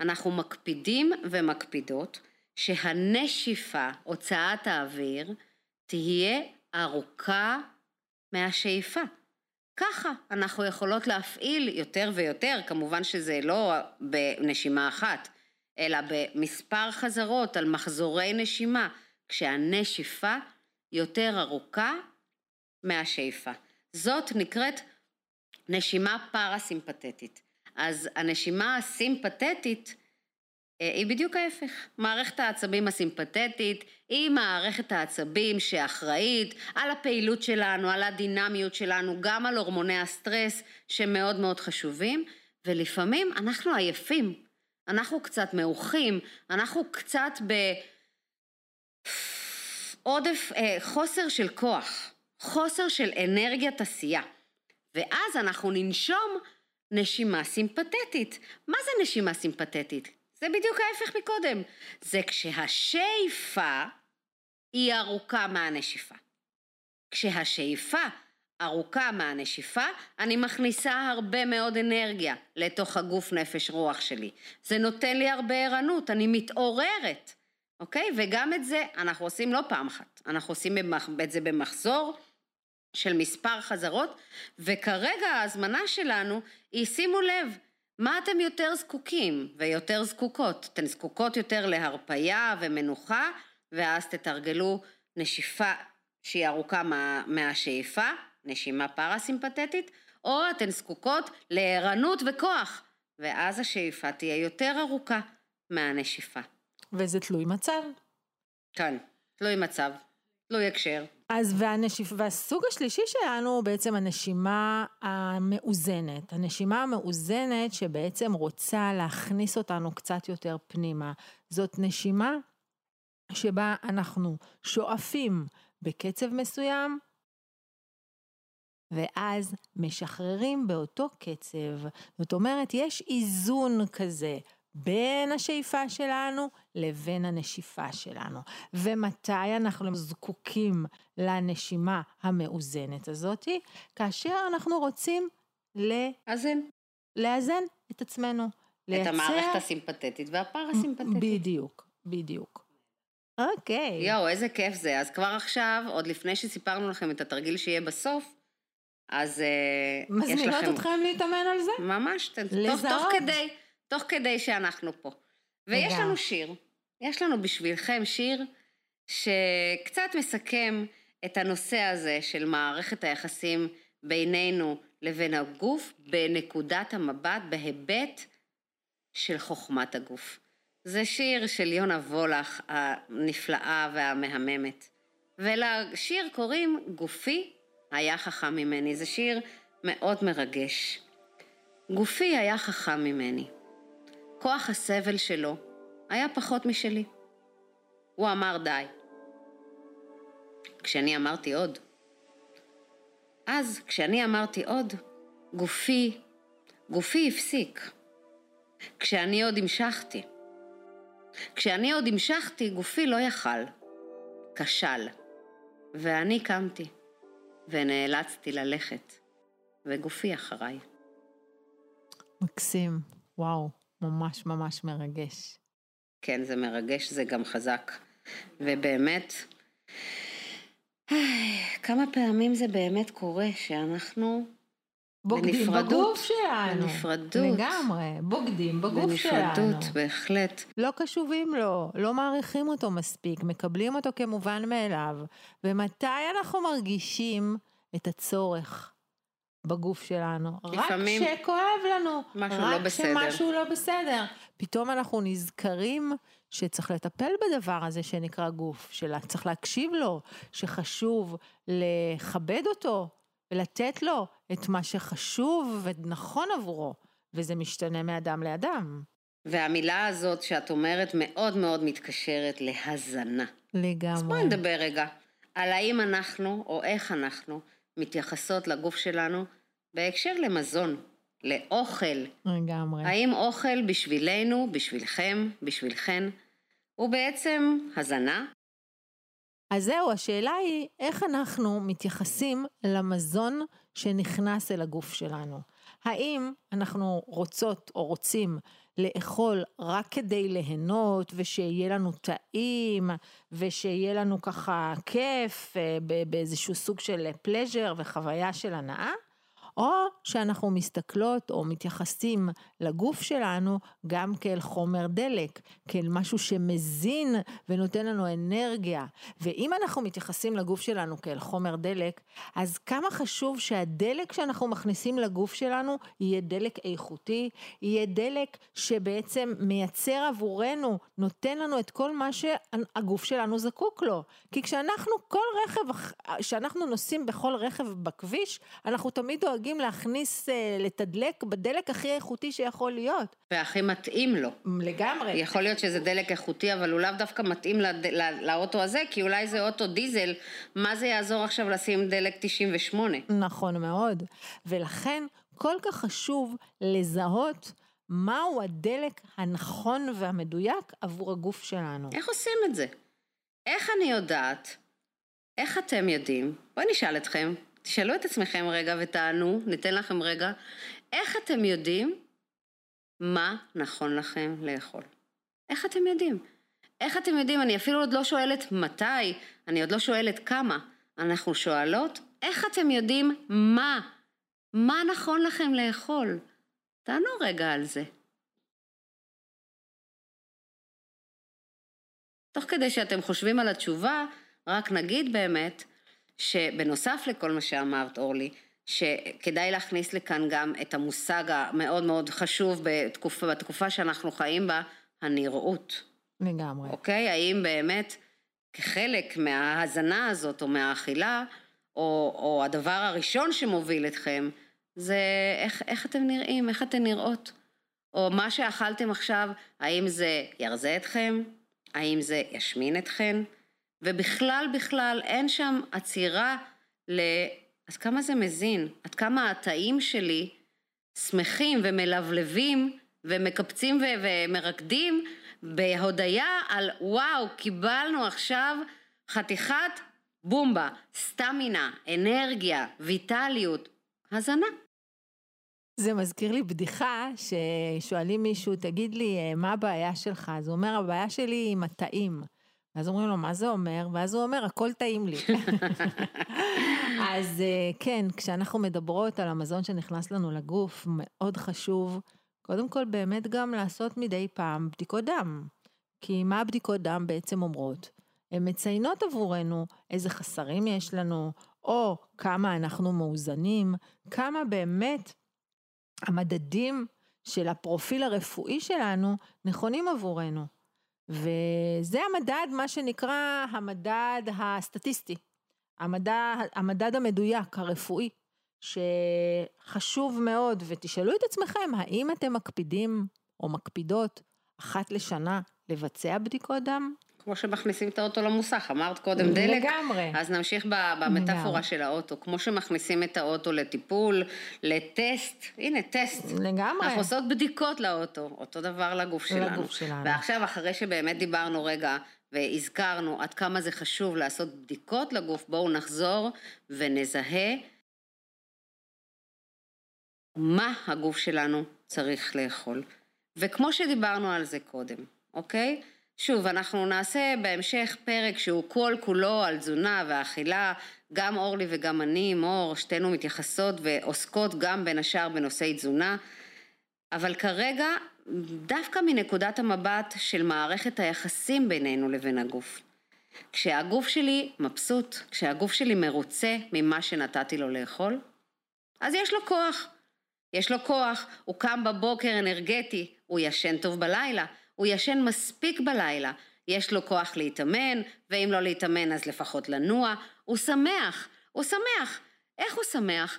אנחנו מקפידים ומקפידות שהנשיפה, הוצאת האוויר, תהיה ארוכה מהשאיפה. ככה אנחנו יכולות להפעיל יותר ויותר, כמובן שזה לא בנשימה אחת, אלא במספר חזרות על מחזורי נשימה, כשהנשיפה יותר ארוכה מהשאיפה. זאת נקראת נשימה פרסימפטית. אז הנשימה הסימפתטית היא בדיוק ההפך. מערכת העצבים הסימפתטית היא מערכת העצבים שאחראית על הפעילות שלנו, על הדינמיות שלנו, גם על הורמוני הסטרס שמאוד מאוד חשובים, ולפעמים אנחנו עייפים, אנחנו קצת מעוכים, אנחנו קצת בעודף, אה, חוסר של כוח, חוסר של אנרגיית עשייה. ואז אנחנו ננשום נשימה סימפתטית. מה זה נשימה סימפתטית? זה בדיוק ההפך מקודם. זה כשהשאיפה היא ארוכה מהנשיפה. כשהשאיפה ארוכה מהנשיפה, אני מכניסה הרבה מאוד אנרגיה לתוך הגוף נפש רוח שלי. זה נותן לי הרבה ערנות, אני מתעוררת, אוקיי? וגם את זה אנחנו עושים לא פעם אחת, אנחנו עושים את זה במחזור של מספר חזרות, וכרגע ההזמנה שלנו היא, שימו לב, מה אתם יותר זקוקים ויותר זקוקות? אתן זקוקות יותר להרפייה ומנוחה, ואז תתרגלו נשיפה שהיא ארוכה מה, מהשאיפה, נשימה פרסימפטית, או אתן זקוקות לערנות וכוח, ואז השאיפה תהיה יותר ארוכה מהנשיפה. וזה תלוי מצב. כן, תלוי מצב, תלוי הקשר. אז והנשיפ... והסוג השלישי שלנו הוא בעצם הנשימה המאוזנת. הנשימה המאוזנת שבעצם רוצה להכניס אותנו קצת יותר פנימה. זאת נשימה שבה אנחנו שואפים בקצב מסוים, ואז משחררים באותו קצב. זאת אומרת, יש איזון כזה בין השאיפה שלנו לבין הנשיפה שלנו. ומתי אנחנו זקוקים לנשימה המאוזנת הזאתי? כאשר אנחנו רוצים לאזן. לאזן את עצמנו. לייצר... את המערכת הסימפתטית והפרסימפתטית. בדיוק, בדיוק. אוקיי. יואו, איזה כיף זה. אז כבר עכשיו, עוד לפני שסיפרנו לכם את התרגיל שיהיה בסוף, אז uh, יש לכם... מזמינות אתכם להתאמן על זה? ממש, תוך, תוך כדי. תוך כדי שאנחנו פה. ויש. לנו שיר, יש לנו בשבילכם שיר שקצת מסכם את הנושא הזה של מערכת היחסים בינינו לבין הגוף בנקודת המבט, בהיבט של חוכמת הגוף. זה שיר של יונה וולך הנפלאה והמהממת. ולשיר קוראים גופי היה חכם ממני. זה שיר מאוד מרגש. גופי היה חכם ממני. כוח הסבל שלו היה פחות משלי. הוא אמר די. כשאני אמרתי עוד. אז, כשאני אמרתי עוד, גופי, גופי הפסיק. כשאני עוד המשכתי. כשאני עוד המשכתי, גופי לא יכל. כשל. ואני קמתי, ונאלצתי ללכת, וגופי אחריי. מקסים, וואו, ממש ממש מרגש. כן, זה מרגש, זה גם חזק. ובאמת, כמה פעמים זה באמת קורה שאנחנו בוגדים בנפרדות. בגוף שלנו. בנפרדות. לגמרי, בוגדים בגוף שלנו. בנפרדות, בהחלט. לא קשובים לו, לא מעריכים אותו מספיק, מקבלים אותו כמובן מאליו. ומתי אנחנו מרגישים את הצורך בגוף שלנו? לפעמים רק כשכואב לנו. משהו לא בסדר. רק כשמשהו לא בסדר. פתאום אנחנו נזכרים שצריך לטפל בדבר הזה שנקרא גוף, שצריך להקשיב לו, שחשוב לכבד אותו ולתת לו את מה שחשוב ונכון עבורו, וזה משתנה מאדם לאדם. והמילה הזאת שאת אומרת מאוד מאוד מתקשרת להזנה. לגמרי. אז בואי נדבר רגע על האם אנחנו, או איך אנחנו, מתייחסות לגוף שלנו בהקשר למזון, לאוכל. לגמרי. האם אוכל בשבילנו, בשבילכם, בשבילכן, הוא בעצם הזנה? אז זהו, השאלה היא איך אנחנו מתייחסים למזון שנכנס אל הגוף שלנו. האם אנחנו רוצות או רוצים לאכול רק כדי ליהנות ושיהיה לנו טעים ושיהיה לנו ככה כיף אה, באיזשהו סוג של פלז'ר וחוויה של הנאה? או שאנחנו מסתכלות או מתייחסים לגוף שלנו גם כאל חומר דלק, כאל משהו שמזין ונותן לנו אנרגיה. ואם אנחנו מתייחסים לגוף שלנו כאל חומר דלק, אז כמה חשוב שהדלק שאנחנו מכניסים לגוף שלנו יהיה דלק איכותי, יהיה דלק שבעצם מייצר עבורנו, נותן לנו את כל מה שהגוף שלנו זקוק לו. כי כשאנחנו, כל רכב, כשאנחנו נוסעים בכל רכב בכביש, אנחנו תמיד דואגים דואגים להכניס, אה, לתדלק בדלק הכי איכותי שיכול להיות. והכי מתאים לו. לגמרי. יכול להיות שזה דלק איכותי, אבל הוא לאו דווקא מתאים לד... לא... לאוטו הזה, כי אולי זה אוטו דיזל, מה זה יעזור עכשיו לשים דלק 98? נכון מאוד. ולכן כל כך חשוב לזהות מהו הדלק הנכון והמדויק עבור הגוף שלנו. איך עושים את זה? איך אני יודעת? איך אתם יודעים? בואי נשאל אתכם. תשאלו את עצמכם רגע ותענו, ניתן לכם רגע, איך אתם יודעים מה נכון לכם לאכול? איך אתם יודעים? איך אתם יודעים? אני אפילו עוד לא שואלת מתי, אני עוד לא שואלת כמה. אנחנו שואלות, איך אתם יודעים מה? מה נכון לכם לאכול? תענו רגע על זה. תוך כדי שאתם חושבים על התשובה, רק נגיד באמת, שבנוסף לכל מה שאמרת, אורלי, שכדאי להכניס לכאן גם את המושג המאוד מאוד חשוב בתקופה, בתקופה שאנחנו חיים בה, הנראות. לגמרי. אוקיי? האם באמת כחלק מההזנה הזאת או מהאכילה, או, או הדבר הראשון שמוביל אתכם, זה איך, איך אתם נראים, איך אתן נראות. או מה שאכלתם עכשיו, האם זה ירזה אתכם? האם זה ישמין אתכם? ובכלל בכלל אין שם עצירה ל... אז כמה זה מזין? עד כמה התאים שלי שמחים ומלבלבים ומקפצים ו- ומרקדים בהודיה על וואו, קיבלנו עכשיו חתיכת בומבה, סטמינה, אנרגיה, ויטליות, הזנה. זה מזכיר לי בדיחה ששואלים מישהו, תגיד לי, מה הבעיה שלך? אז הוא אומר, הבעיה שלי עם התאים. ואז אומרים לו, מה זה אומר? ואז הוא אומר, הכל טעים לי. אז אה, כן, כשאנחנו מדברות על המזון שנכנס לנו לגוף, מאוד חשוב, קודם כל באמת גם לעשות מדי פעם בדיקות דם. כי מה הבדיקות דם בעצם אומרות? הן מציינות עבורנו איזה חסרים יש לנו, או כמה אנחנו מאוזנים, כמה באמת המדדים של הפרופיל הרפואי שלנו נכונים עבורנו. וזה המדד, מה שנקרא המדד הסטטיסטי, המדד, המדד המדויק, הרפואי, שחשוב מאוד, ותשאלו את עצמכם, האם אתם מקפידים או מקפידות אחת לשנה לבצע בדיקות דם? כמו שמכניסים את האוטו למוסך, אמרת קודם דלק, לגמרי. אז נמשיך במטאפורה לגמרי. של האוטו, כמו שמכניסים את האוטו לטיפול, לטסט, הנה טסט, לגמרי. אנחנו עושות בדיקות לאוטו, אותו דבר לגוף שלנו. לגוף שלנו. ועכשיו, אחרי שבאמת דיברנו רגע והזכרנו עד כמה זה חשוב לעשות בדיקות לגוף, בואו נחזור ונזהה מה הגוף שלנו צריך לאכול. וכמו שדיברנו על זה קודם, אוקיי? שוב, אנחנו נעשה בהמשך פרק שהוא כל כולו על תזונה ואכילה, גם אורלי וגם אני, מור, שתינו מתייחסות ועוסקות גם בין השאר בנושאי תזונה, אבל כרגע דווקא מנקודת המבט של מערכת היחסים בינינו לבין הגוף. כשהגוף שלי מבסוט, כשהגוף שלי מרוצה ממה שנתתי לו לאכול, אז יש לו כוח. יש לו כוח, הוא קם בבוקר אנרגטי, הוא ישן טוב בלילה, הוא ישן מספיק בלילה, יש לו כוח להתאמן, ואם לא להתאמן אז לפחות לנוע, הוא שמח, הוא שמח. איך הוא שמח?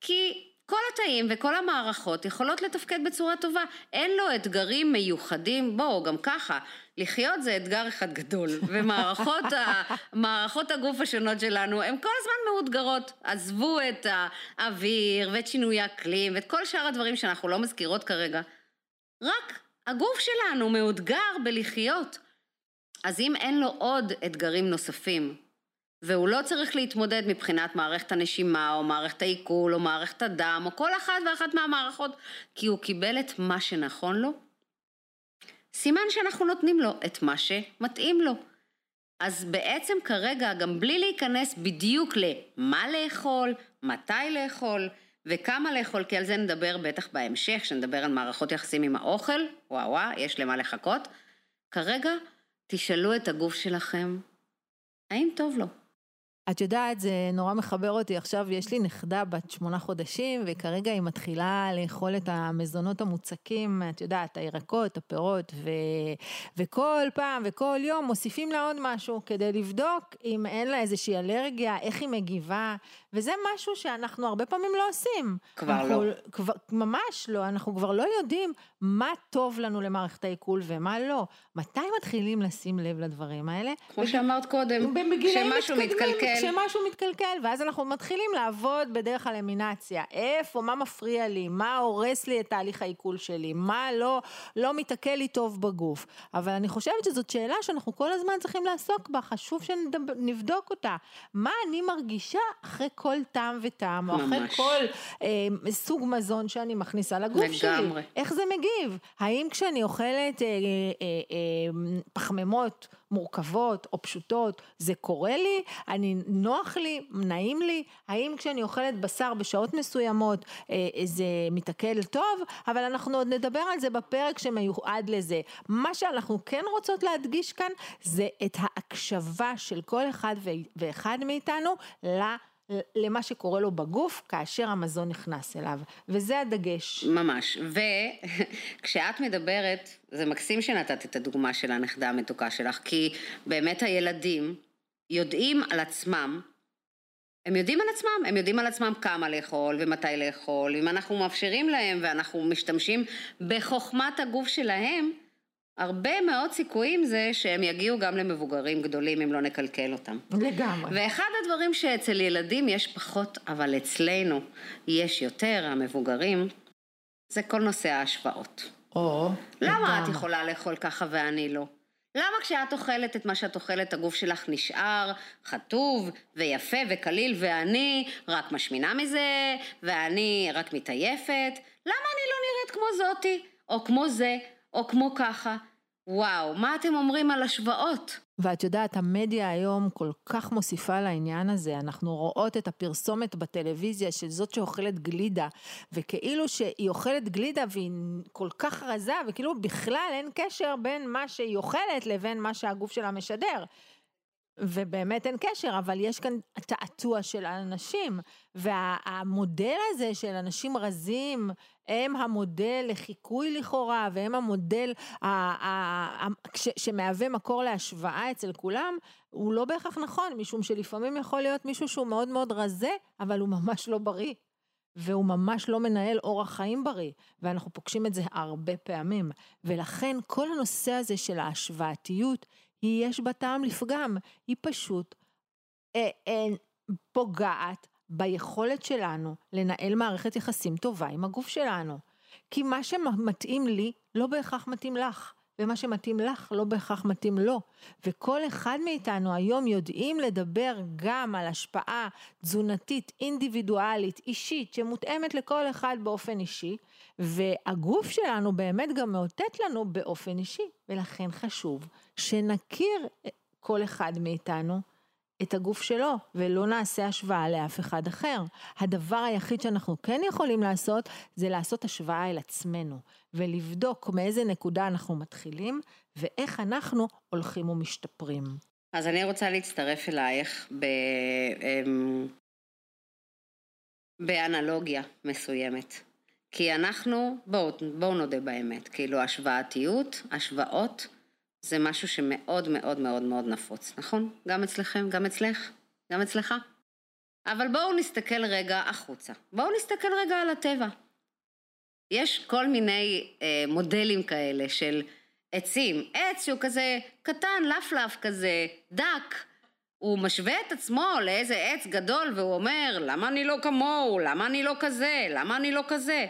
כי כל התאים וכל המערכות יכולות לתפקד בצורה טובה, אין לו אתגרים מיוחדים, בואו, גם ככה, לחיות זה אתגר אחד גדול, ומערכות ה, הגוף השונות שלנו הן כל הזמן מאותגרות. עזבו את האוויר ואת שינוי האקלים ואת כל שאר הדברים שאנחנו לא מזכירות כרגע. רק הגוף שלנו מאותגר בלחיות. אז אם אין לו עוד אתגרים נוספים, והוא לא צריך להתמודד מבחינת מערכת הנשימה, או מערכת העיכול, או מערכת הדם, או כל אחת ואחת מהמערכות, כי הוא קיבל את מה שנכון לו, סימן שאנחנו נותנים לו את מה שמתאים לו. אז בעצם כרגע, גם בלי להיכנס בדיוק למה לאכול, מתי לאכול, וכמה לאכול, כי על זה נדבר בטח בהמשך, כשנדבר על מערכות יחסים עם האוכל, וואו וואו, יש למה לחכות. כרגע, תשאלו את הגוף שלכם, האם טוב לו? את יודעת, זה נורא מחבר אותי. עכשיו יש לי נכדה בת שמונה חודשים, וכרגע היא מתחילה לאכול את המזונות המוצקים, את יודעת, הירקות, הפירות, ו... וכל פעם וכל יום מוסיפים לה עוד משהו כדי לבדוק אם אין לה איזושהי אלרגיה, איך היא מגיבה, וזה משהו שאנחנו הרבה פעמים לא עושים. כבר אנחנו, לא. כבר, ממש לא, אנחנו כבר לא יודעים מה טוב לנו למערכת העיכול ומה לא. מתי מתחילים לשים לב לדברים האלה? כמו שאמרת קודם, כשמשהו מתקלקל. כשמשהו מתקלקל, ואז אנחנו מתחילים לעבוד בדרך הלמינציה. איפה, מה מפריע לי, מה הורס לי את תהליך העיכול שלי, מה לא, לא מתעכל לי טוב בגוף. אבל אני חושבת שזאת שאלה שאנחנו כל הזמן צריכים לעסוק בה, חשוב שנבדוק אותה. מה אני מרגישה אחרי כל טעם וטעם, או אחרי ממש. כל אה, סוג מזון שאני מכניסה לגוף שלי. לגמרי. איך זה מגיב? האם כשאני אוכלת אה, אה, אה, פחמימות מורכבות או פשוטות, זה קורה לי? אני, נוח לי? נעים לי? האם כשאני אוכלת בשר בשעות מסוימות אה, זה מתעכל טוב? אבל אנחנו עוד נדבר על זה בפרק שמיועד לזה. מה שאנחנו כן רוצות להדגיש כאן זה את ההקשבה של כל אחד ואחד מאיתנו ל... למה שקורה לו בגוף כאשר המזון נכנס אליו, וזה הדגש. ממש, וכשאת מדברת, זה מקסים שנתת את הדוגמה של הנכדה המתוקה שלך, כי באמת הילדים יודעים על עצמם, הם יודעים על עצמם, הם יודעים על עצמם כמה לאכול ומתי לאכול, אם אנחנו מאפשרים להם ואנחנו משתמשים בחוכמת הגוף שלהם, הרבה מאוד סיכויים זה שהם יגיעו גם למבוגרים גדולים אם לא נקלקל אותם. לגמרי. ואחד הדברים שאצל ילדים יש פחות, אבל אצלנו יש יותר, המבוגרים, זה כל נושא ההשוואות. או, למה לגמרי. את יכולה לאכול ככה ואני לא? למה כשאת אוכלת את מה שאת אוכלת, הגוף שלך נשאר חטוב ויפה וקליל, ואני רק משמינה מזה, ואני רק מתעייפת? למה אני לא נראית כמו זאתי? או כמו זה, או כמו ככה? וואו, מה אתם אומרים על השוואות? ואת יודעת, המדיה היום כל כך מוסיפה לעניין הזה, אנחנו רואות את הפרסומת בטלוויזיה של זאת שאוכלת גלידה, וכאילו שהיא אוכלת גלידה והיא כל כך רזה, וכאילו בכלל אין קשר בין מה שהיא אוכלת לבין מה שהגוף שלה משדר. ובאמת אין קשר, אבל יש כאן תעתוע של אנשים, והמודל הזה של אנשים רזים, הם המודל לחיקוי לכאורה, והם המודל שמהווה מקור להשוואה אצל כולם, הוא לא בהכרח נכון, משום שלפעמים יכול להיות מישהו שהוא מאוד מאוד רזה, אבל הוא ממש לא בריא. והוא ממש לא מנהל אורח חיים בריא, ואנחנו פוגשים את זה הרבה פעמים. ולכן כל הנושא הזה של ההשוואתיות, היא יש בה טעם לפגם, היא פשוט אה, אה, פוגעת ביכולת שלנו לנהל מערכת יחסים טובה עם הגוף שלנו. כי מה שמתאים לי לא בהכרח מתאים לך. ומה שמתאים לך לא בהכרח מתאים לו. וכל אחד מאיתנו היום יודעים לדבר גם על השפעה תזונתית, אינדיבידואלית, אישית, שמותאמת לכל אחד באופן אישי, והגוף שלנו באמת גם מאותת לנו באופן אישי, ולכן חשוב שנכיר כל אחד מאיתנו את הגוף שלו, ולא נעשה השוואה לאף אחד אחר. הדבר היחיד שאנחנו כן יכולים לעשות, זה לעשות השוואה אל עצמנו, ולבדוק מאיזה נקודה אנחנו מתחילים, ואיך אנחנו הולכים ומשתפרים. אז אני רוצה להצטרף אלייך ב... אמ, באנלוגיה מסוימת. כי אנחנו, בואו בוא נודה באמת, כאילו השוואתיות, השוואות, זה משהו שמאוד מאוד מאוד מאוד נפוץ, נכון? גם אצלכם, גם אצלך, גם אצלך. אבל בואו נסתכל רגע החוצה. בואו נסתכל רגע על הטבע. יש כל מיני אה, מודלים כאלה של עצים. עץ שהוא כזה קטן, לפלף כזה, דק. הוא משווה את עצמו לאיזה עץ גדול והוא אומר, למה אני לא כמוהו? למה אני לא כזה? למה אני לא כזה?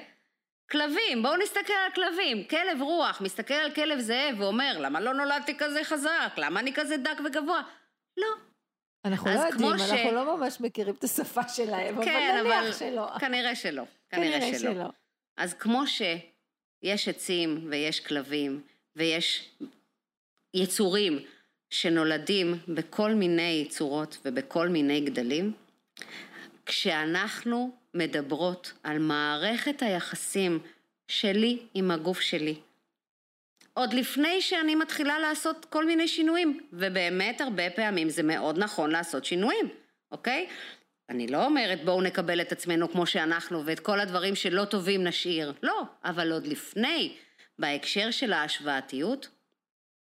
כלבים, בואו נסתכל על כלבים. כלב רוח מסתכל על כלב זאב ואומר, למה לא נולדתי כזה חזק? למה אני כזה דק וגבוה? לא. אנחנו לא יודעים, ש... אנחנו לא ממש מכירים את השפה שלהם, כן, אבל נניח שלא. כנראה שלא. כנראה, כנראה שלא. שלא. אז כמו שיש עצים ויש כלבים ויש יצורים שנולדים בכל מיני צורות ובכל מיני גדלים, כשאנחנו מדברות על מערכת היחסים שלי עם הגוף שלי. עוד לפני שאני מתחילה לעשות כל מיני שינויים, ובאמת הרבה פעמים זה מאוד נכון לעשות שינויים, אוקיי? אני לא אומרת בואו נקבל את עצמנו כמו שאנחנו ואת כל הדברים שלא טובים נשאיר, לא, אבל עוד לפני, בהקשר של ההשוואתיות,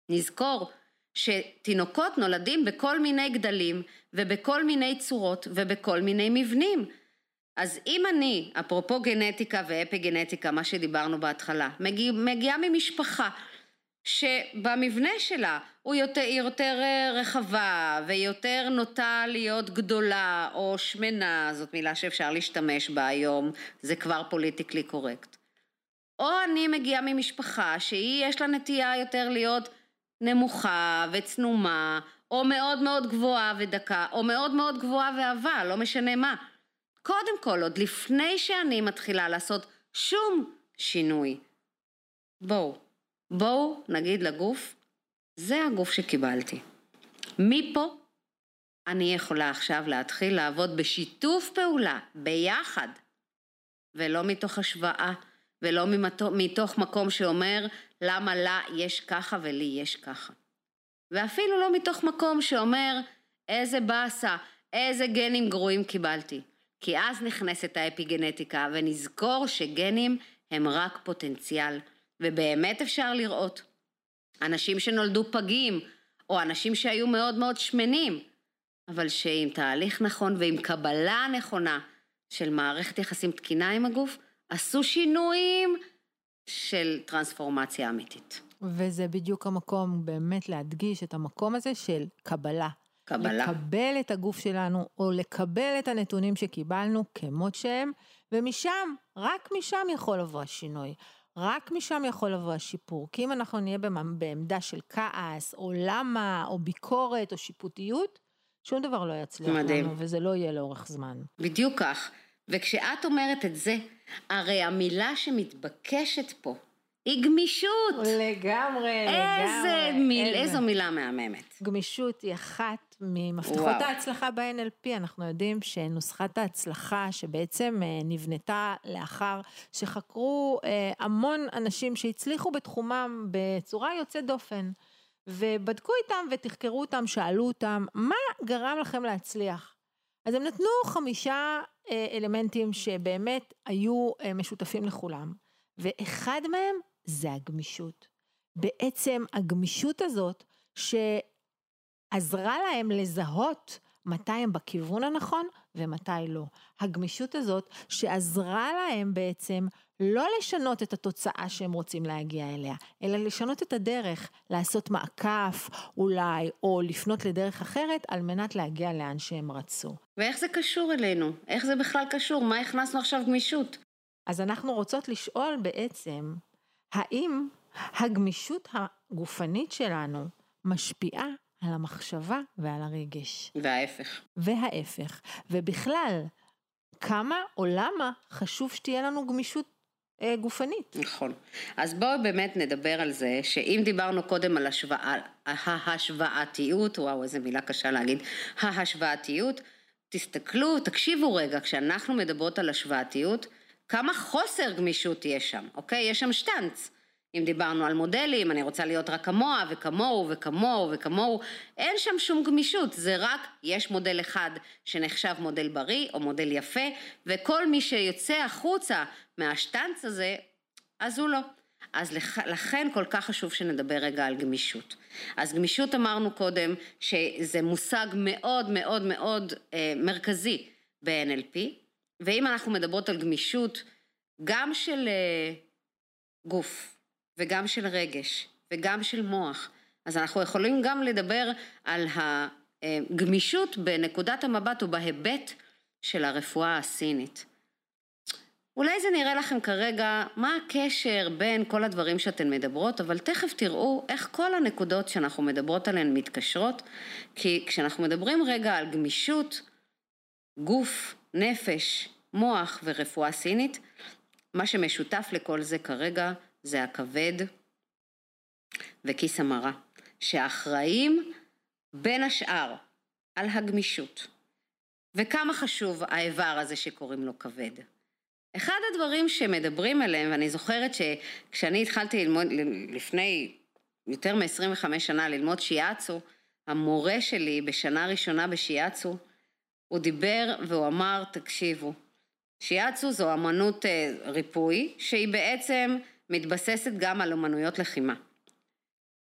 נזכור שתינוקות נולדים בכל מיני גדלים ובכל מיני צורות ובכל מיני מבנים. אז אם אני, אפרופו גנטיקה ואפי גנטיקה, מה שדיברנו בהתחלה, מגיע, מגיעה ממשפחה שבמבנה שלה הוא יותר, היא יותר אה, רחבה ויותר נוטה להיות גדולה או שמנה, זאת מילה שאפשר להשתמש בה היום, זה כבר פוליטיקלי קורקט. או אני מגיעה ממשפחה שהיא יש לה נטייה יותר להיות נמוכה וצנומה, או מאוד מאוד גבוהה ודקה, או מאוד מאוד גבוהה ועבה, לא משנה מה. קודם כל, עוד לפני שאני מתחילה לעשות שום שינוי, בואו, בואו נגיד לגוף, זה הגוף שקיבלתי. מפה אני יכולה עכשיו להתחיל לעבוד בשיתוף פעולה, ביחד, ולא מתוך השוואה, ולא מתוך מקום שאומר למה לה יש ככה ולי יש ככה. ואפילו לא מתוך מקום שאומר איזה באסה, איזה גנים גרועים קיבלתי. כי אז נכנסת האפיגנטיקה ונזכור שגנים הם רק פוטנציאל, ובאמת אפשר לראות. אנשים שנולדו פגים, או אנשים שהיו מאוד מאוד שמנים, אבל שעם תהליך נכון ועם קבלה נכונה של מערכת יחסים תקינה עם הגוף, עשו שינויים של טרנספורמציה אמיתית. וזה בדיוק המקום באמת להדגיש את המקום הזה של קבלה. קבלה. לקבל את הגוף שלנו, או לקבל את הנתונים שקיבלנו כמות שהם, ומשם, רק משם יכול לבוא השינוי. רק משם יכול לבוא השיפור. כי אם אנחנו נהיה בעמדה של כעס, או למה, או ביקורת, או שיפוטיות, שום דבר לא יצליח מדהים. לנו, וזה לא יהיה לאורך זמן. בדיוק כך. וכשאת אומרת את זה, הרי המילה שמתבקשת פה היא גמישות. לגמרי, איזה לגמרי. מיל, איזה... איזו מילה מהממת. גמישות היא אחת ממפתחות וואו. ההצלחה ב-NLP. אנחנו יודעים שנוסחת ההצלחה שבעצם אה, נבנתה לאחר שחקרו אה, המון אנשים שהצליחו בתחומם בצורה יוצאת דופן. ובדקו איתם ותחקרו אותם, שאלו אותם, מה גרם לכם להצליח? אז הם נתנו חמישה אה, אלמנטים שבאמת היו משותפים לכולם, ואחד מהם זה הגמישות. בעצם הגמישות הזאת שעזרה להם לזהות מתי הם בכיוון הנכון ומתי לא. הגמישות הזאת שעזרה להם בעצם לא לשנות את התוצאה שהם רוצים להגיע אליה, אלא לשנות את הדרך, לעשות מעקף אולי, או לפנות לדרך אחרת על מנת להגיע לאן שהם רצו. ואיך זה קשור אלינו? איך זה בכלל קשור? מה הכנסנו עכשיו גמישות? אז אנחנו רוצות לשאול בעצם, האם הגמישות הגופנית שלנו משפיעה על המחשבה ועל הרגש. וההפך. וההפך. ובכלל, כמה או למה חשוב שתהיה לנו גמישות אה, גופנית. נכון. אז בואו באמת נדבר על זה, שאם דיברנו קודם על השוואה, ההשוואתיות, וואו איזה מילה קשה להגיד, ההשוואתיות, תסתכלו, תקשיבו רגע, כשאנחנו מדברות על השוואתיות, כמה חוסר גמישות יש שם, אוקיי? יש שם שטנץ. אם דיברנו על מודלים, אני רוצה להיות רק כמוה וכמוהו וכמוהו וכמוהו, אין שם שום גמישות, זה רק יש מודל אחד שנחשב מודל בריא או מודל יפה, וכל מי שיוצא החוצה מהשטנץ הזה, אז הוא לא. אז לכן כל כך חשוב שנדבר רגע על גמישות. אז גמישות אמרנו קודם שזה מושג מאוד מאוד מאוד אה, מרכזי ב-NLP, ואם אנחנו מדברות על גמישות, גם של אה, גוף וגם של רגש וגם של מוח, אז אנחנו יכולים גם לדבר על הגמישות בנקודת המבט ובהיבט של הרפואה הסינית. אולי זה נראה לכם כרגע מה הקשר בין כל הדברים שאתן מדברות, אבל תכף תראו איך כל הנקודות שאנחנו מדברות עליהן מתקשרות, כי כשאנחנו מדברים רגע על גמישות, גוף, נפש, מוח ורפואה סינית, מה שמשותף לכל זה כרגע זה הכבד וכיס המרה, שאחראים בין השאר על הגמישות. וכמה חשוב האיבר הזה שקוראים לו כבד. אחד הדברים שמדברים עליהם, ואני זוכרת שכשאני התחלתי ללמוד לפני יותר מ-25 שנה ללמוד שיאצו, המורה שלי בשנה ראשונה בשיאצו, הוא דיבר והוא אמר, תקשיבו, שיאצו זו אמנות אה, ריפוי, שהיא בעצם מתבססת גם על אמנויות לחימה.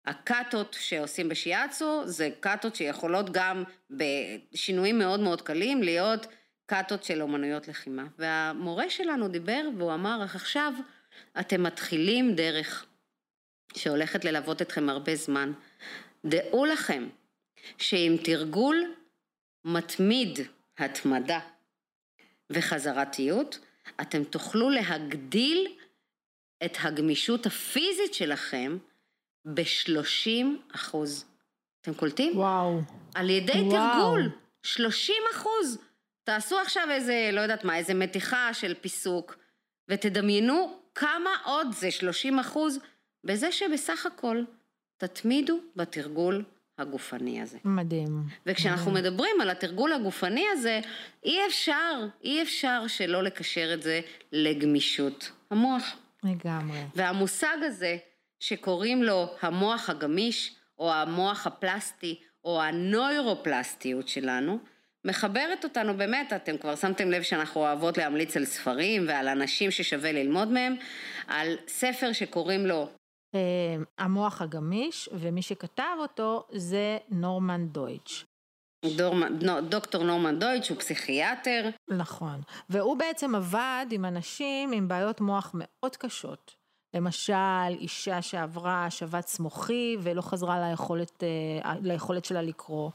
הקאטות שעושים בשיאצו זה קאטות שיכולות גם בשינויים מאוד מאוד קלים להיות קאטות של אומנויות לחימה. והמורה שלנו דיבר והוא אמר, עכשיו אתם מתחילים דרך שהולכת ללוות אתכם הרבה זמן. דעו לכם שעם תרגול מתמיד התמדה וחזרתיות, אתם תוכלו להגדיל את הגמישות הפיזית שלכם ב-30 אחוז. אתם קולטים? וואו. על ידי וואו. תרגול, 30 אחוז. תעשו עכשיו איזה, לא יודעת מה, איזה מתיחה של פיסוק, ותדמיינו כמה עוד זה 30 אחוז, בזה שבסך הכל תתמידו בתרגול הגופני הזה. מדהים. וכשאנחנו מדהים. מדברים על התרגול הגופני הזה, אי אפשר, אי אפשר שלא לקשר את זה לגמישות המוח. לגמרי. והמושג הזה, שקוראים לו המוח הגמיש, או המוח הפלסטי, או הנוירופלסטיות שלנו, מחברת אותנו באמת, אתם כבר שמתם לב שאנחנו אוהבות להמליץ על ספרים ועל אנשים ששווה ללמוד מהם, על ספר שקוראים לו אה, המוח הגמיש, ומי שכתב אותו זה נורמן דויטש. דוקטור נורמן דויטש הוא פסיכיאטר. נכון, והוא בעצם עבד עם אנשים עם בעיות מוח מאוד קשות. למשל, אישה שעברה שבץ מוחי ולא חזרה ליכולת, אה, ליכולת שלה לקרוא.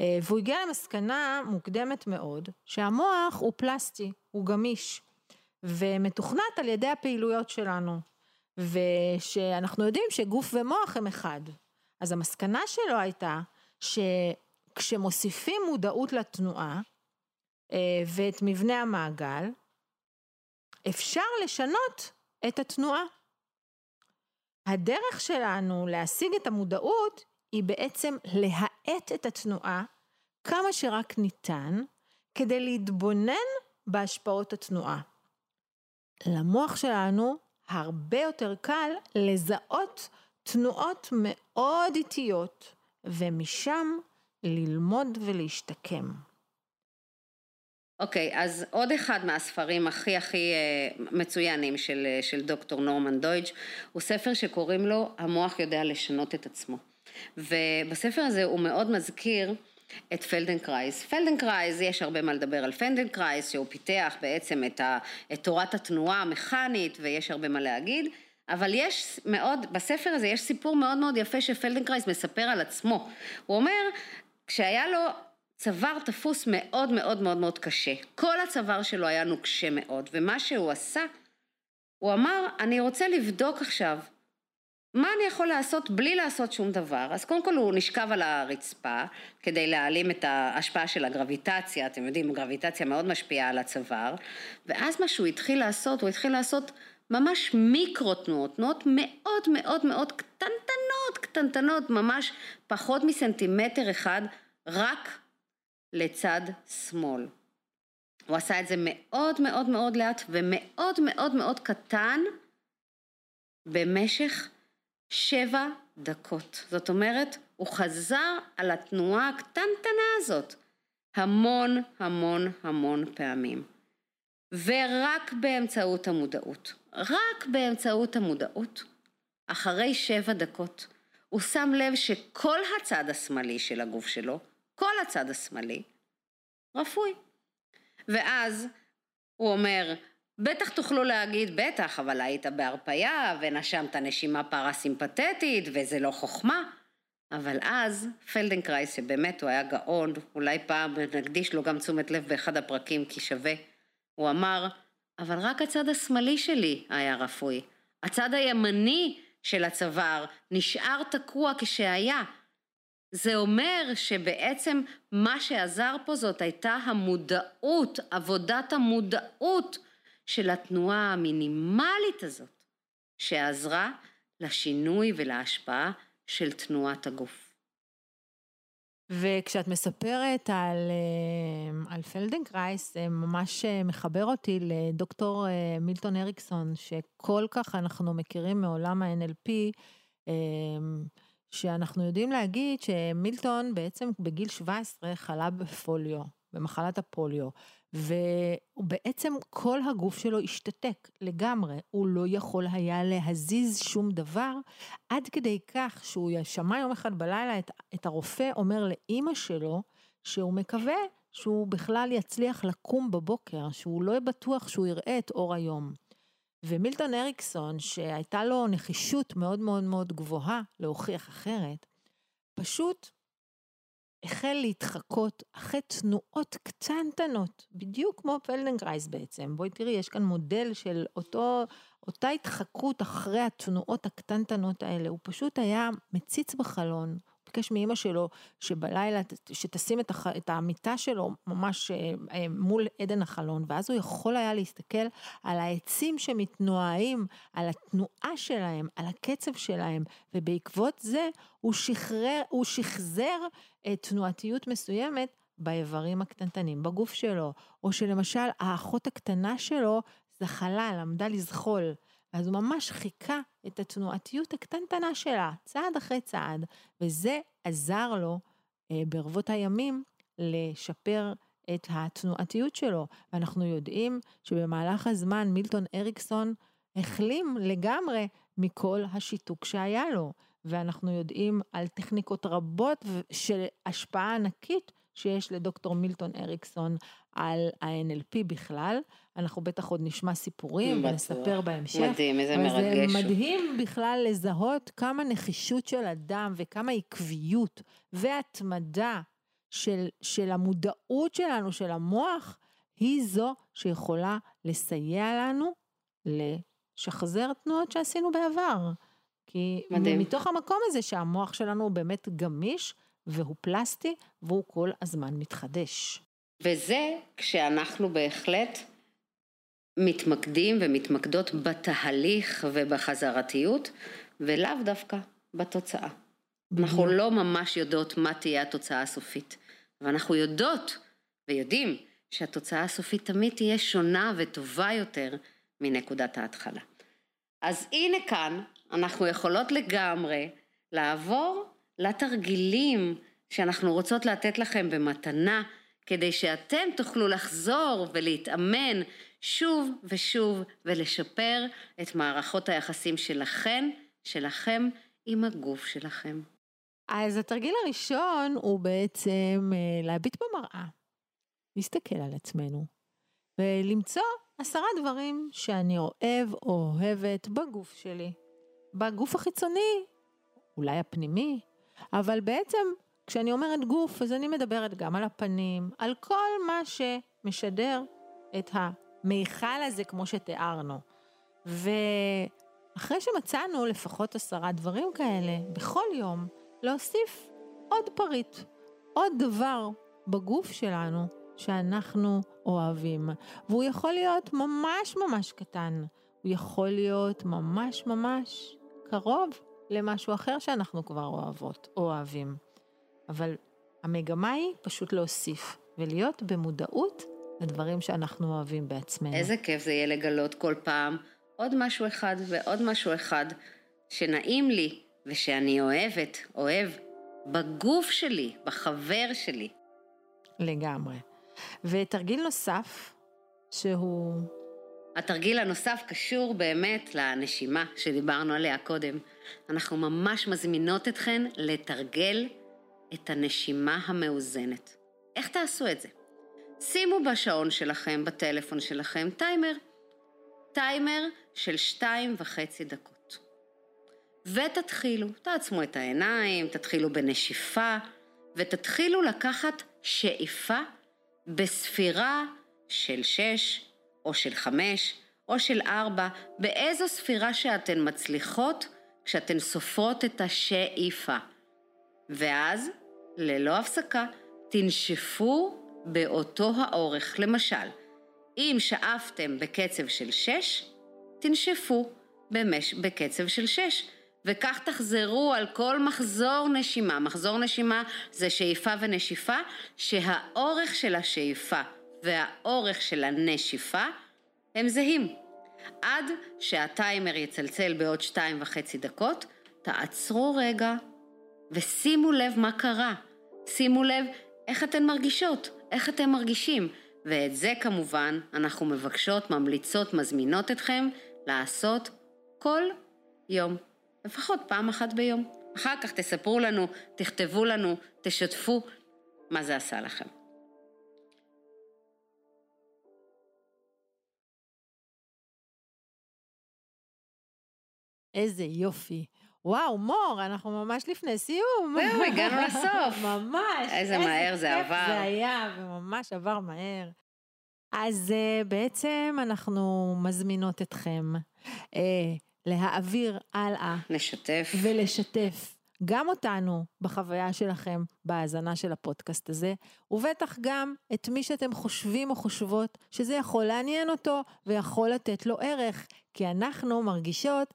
אה, והוא הגיע למסקנה מוקדמת מאוד, שהמוח הוא פלסטי, הוא גמיש, ומתוכנת על ידי הפעילויות שלנו. ושאנחנו יודעים שגוף ומוח הם אחד. אז המסקנה שלו הייתה שכשמוסיפים מודעות לתנועה אה, ואת מבנה המעגל, אפשר לשנות את התנועה. הדרך שלנו להשיג את המודעות היא בעצם להאט את התנועה כמה שרק ניתן כדי להתבונן בהשפעות התנועה. למוח שלנו הרבה יותר קל לזהות תנועות מאוד איטיות ומשם ללמוד ולהשתקם. אוקיי, okay, אז עוד אחד מהספרים הכי הכי אה, מצוינים של, אה, של דוקטור נורמן דוידג', הוא ספר שקוראים לו המוח יודע לשנות את עצמו. ובספר הזה הוא מאוד מזכיר את פלדנקרייס. פלדנקרייס, יש הרבה מה לדבר על פלדנקרייס, שהוא פיתח בעצם את, ה, את תורת התנועה המכנית, ויש הרבה מה להגיד, אבל יש מאוד, בספר הזה יש סיפור מאוד מאוד יפה שפלדנקרייס מספר על עצמו. הוא אומר, כשהיה לו צוואר תפוס מאוד מאוד מאוד מאוד קשה, כל הצוואר שלו היה נוקשה מאוד, ומה שהוא עשה, הוא אמר, אני רוצה לבדוק עכשיו מה אני יכול לעשות בלי לעשות שום דבר? אז קודם כל הוא נשכב על הרצפה כדי להעלים את ההשפעה של הגרביטציה, אתם יודעים, גרביטציה מאוד משפיעה על הצוואר, ואז מה שהוא התחיל לעשות, הוא התחיל לעשות ממש מיקרו תנועות, תנועות מאוד מאוד מאוד קטנטנות, קטנטנות, ממש פחות מסנטימטר אחד, רק לצד שמאל. הוא עשה את זה מאוד מאוד מאוד לאט ומאוד מאוד מאוד קטן במשך שבע דקות. זאת אומרת, הוא חזר על התנועה הקטנטנה הזאת המון המון המון פעמים. ורק באמצעות המודעות, רק באמצעות המודעות, אחרי שבע דקות, הוא שם לב שכל הצד השמאלי של הגוף שלו, כל הצד השמאלי, רפוי. ואז הוא אומר, בטח תוכלו להגיד, בטח, אבל היית בהרפייה ונשמת נשימה פרסימפטית וזה לא חוכמה. אבל אז פלדנקרייס, שבאמת הוא היה גאון, אולי פעם נקדיש לו גם תשומת לב באחד הפרקים כי שווה, הוא אמר, אבל רק הצד השמאלי שלי היה רפוי. הצד הימני של הצוואר נשאר תקוע כשהיה. זה אומר שבעצם מה שעזר פה זאת הייתה המודעות, עבודת המודעות של התנועה המינימלית הזאת, שעזרה לשינוי ולהשפעה של תנועת הגוף. וכשאת מספרת על, אה, על פלדנקרייס, זה ממש אה, מחבר אותי לדוקטור אה, מילטון אריקסון, שכל כך אנחנו מכירים מעולם ה-NLP, שאנחנו יודעים להגיד שמילטון בעצם בגיל 17 חלה בפוליו, במחלת הפוליו. ובעצם כל הגוף שלו השתתק לגמרי, הוא לא יכול היה להזיז שום דבר, עד כדי כך שהוא שמע יום אחד בלילה את, את הרופא אומר לאימא שלו, שהוא מקווה שהוא בכלל יצליח לקום בבוקר, שהוא לא בטוח שהוא יראה את אור היום. ומילטון אריקסון, שהייתה לו נחישות מאוד מאוד מאוד גבוהה להוכיח אחרת, פשוט החל להתחקות אחרי תנועות קטנטנות, בדיוק כמו פלדנקרייז בעצם. בואי תראי, יש כאן מודל של אותו, אותה התחקות אחרי התנועות הקטנטנות האלה. הוא פשוט היה מציץ בחלון, ביקש מאימא שלו שבלילה, שתשים את, הח, את המיטה שלו ממש אה, אה, מול עדן החלון, ואז הוא יכול היה להסתכל על העצים שמתנועים, על התנועה שלהם, על הקצב שלהם, ובעקבות זה הוא שחרר, הוא שחזר תנועתיות מסוימת באיברים הקטנטנים בגוף שלו, או שלמשל האחות הקטנה שלו זחלה, למדה לזחול. אז הוא ממש חיכה את התנועתיות הקטנטנה שלה, צעד אחרי צעד, וזה עזר לו אה, ברבות הימים לשפר את התנועתיות שלו. ואנחנו יודעים שבמהלך הזמן מילטון אריקסון החלים לגמרי מכל השיתוק שהיה לו. ואנחנו יודעים על טכניקות רבות של השפעה ענקית שיש לדוקטור מילטון אריקסון על ה-NLP בכלל. אנחנו בטח עוד נשמע סיפורים בטוח. ונספר בהמשך. מדהים, איזה מרגש. זה מדהים בכלל לזהות כמה נחישות של אדם וכמה עקביות והתמדה של, של המודעות שלנו, של המוח, היא זו שיכולה לסייע לנו לשחזר תנועות שעשינו בעבר. כי מדהים. מתוך המקום הזה שהמוח שלנו הוא באמת גמיש והוא פלסטי והוא כל הזמן מתחדש. וזה כשאנחנו בהחלט מתמקדים ומתמקדות בתהליך ובחזרתיות, ולאו דווקא בתוצאה. אנחנו לא ממש יודעות מה תהיה התוצאה הסופית, אבל אנחנו יודעות ויודעים שהתוצאה הסופית תמיד תהיה שונה וטובה יותר מנקודת ההתחלה. אז הנה כאן אנחנו יכולות לגמרי לעבור לתרגילים שאנחנו רוצות לתת לכם במתנה, כדי שאתם תוכלו לחזור ולהתאמן שוב ושוב ולשפר את מערכות היחסים שלכן, שלכם, עם הגוף שלכם. אז התרגיל הראשון הוא בעצם אה, להביט במראה, להסתכל על עצמנו, ולמצוא עשרה דברים שאני אוהב או אוהבת בגוף שלי. בגוף החיצוני, אולי הפנימי, אבל בעצם כשאני אומרת גוף, אז אני מדברת גם על הפנים, על כל מה שמשדר את המיכל הזה כמו שתיארנו. ואחרי שמצאנו לפחות עשרה דברים כאלה, בכל יום, להוסיף עוד פריט, עוד דבר בגוף שלנו שאנחנו אוהבים. והוא יכול להיות ממש ממש קטן, הוא יכול להיות ממש ממש קרוב למשהו אחר שאנחנו כבר אוהבות או אוהבים. אבל המגמה היא פשוט להוסיף ולהיות במודעות לדברים שאנחנו אוהבים בעצמנו. איזה כיף זה יהיה לגלות כל פעם עוד משהו אחד ועוד משהו אחד שנעים לי ושאני אוהבת, אוהב, בגוף שלי, בחבר שלי. לגמרי. ותרגיל נוסף, שהוא... התרגיל הנוסף קשור באמת לנשימה שדיברנו עליה קודם. אנחנו ממש מזמינות אתכן לתרגל את הנשימה המאוזנת. איך תעשו את זה? שימו בשעון שלכם, בטלפון שלכם, טיימר. טיימר של שתיים וחצי דקות. ותתחילו, תעצמו את העיניים, תתחילו בנשיפה, ותתחילו לקחת שאיפה בספירה של שש, או של חמש, או של ארבע, באיזו ספירה שאתן מצליחות כשאתן סופרות את השאיפה. ואז, ללא הפסקה, תנשפו באותו האורך. למשל, אם שאפתם בקצב של שש, תנשפו במש... בקצב של שש. וכך תחזרו על כל מחזור נשימה. מחזור נשימה זה שאיפה ונשיפה, שהאורך של השאיפה והאורך של הנשיפה הם זהים. עד שהטיימר יצלצל בעוד שתיים וחצי דקות, תעצרו רגע ושימו לב מה קרה. שימו לב איך אתן מרגישות, איך אתם מרגישים. ואת זה כמובן אנחנו מבקשות, ממליצות, מזמינות אתכם לעשות כל יום. לפחות פעם אחת ביום. אחר כך תספרו לנו, תכתבו לנו, תשתפו מה זה עשה לכם. איזה יופי. וואו, מור, אנחנו ממש לפני סיום. זהו, הגענו לסוף. ממש. איזה מהר זה עבר. זה היה, וממש עבר מהר. אז uh, בעצם אנחנו מזמינות אתכם uh, להעביר הלאה. לשתף. ולשתף גם אותנו בחוויה שלכם בהאזנה של הפודקאסט הזה, ובטח גם את מי שאתם חושבים או חושבות שזה יכול לעניין אותו ויכול לתת לו ערך, כי אנחנו מרגישות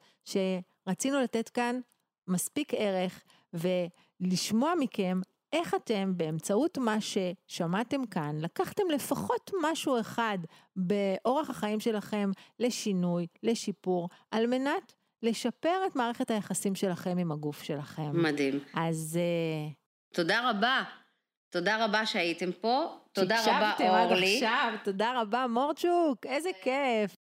שרצינו לתת כאן מספיק ערך ולשמוע מכם איך אתם באמצעות מה ששמעתם כאן, לקחתם לפחות משהו אחד באורח החיים שלכם לשינוי, לשיפור, על מנת לשפר את מערכת היחסים שלכם עם הגוף שלכם. מדהים. אז... אה, תודה רבה. תודה רבה שהייתם פה. תודה רבה, אורלי. שהקשבתם עד עכשיו, תודה רבה, מורצ'וק, איזה כיף.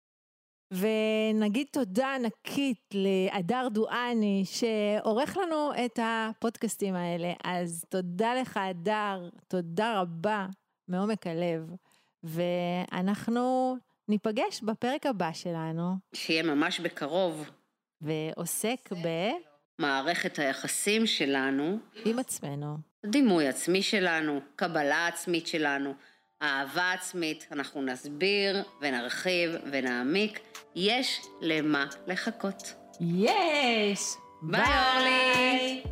ונגיד תודה ענקית להדר דואני, שעורך לנו את הפודקאסטים האלה. אז תודה לך, הדר, תודה רבה מעומק הלב. ואנחנו ניפגש בפרק הבא שלנו. שיהיה ממש בקרוב. ועוסק ב... מערכת היחסים שלנו. עם עצמנו. דימוי עצמי שלנו, קבלה עצמית שלנו, אהבה עצמית. אנחנו נסביר ונרחיב ונעמיק. יש למה לחכות. יש! ביי אורלי!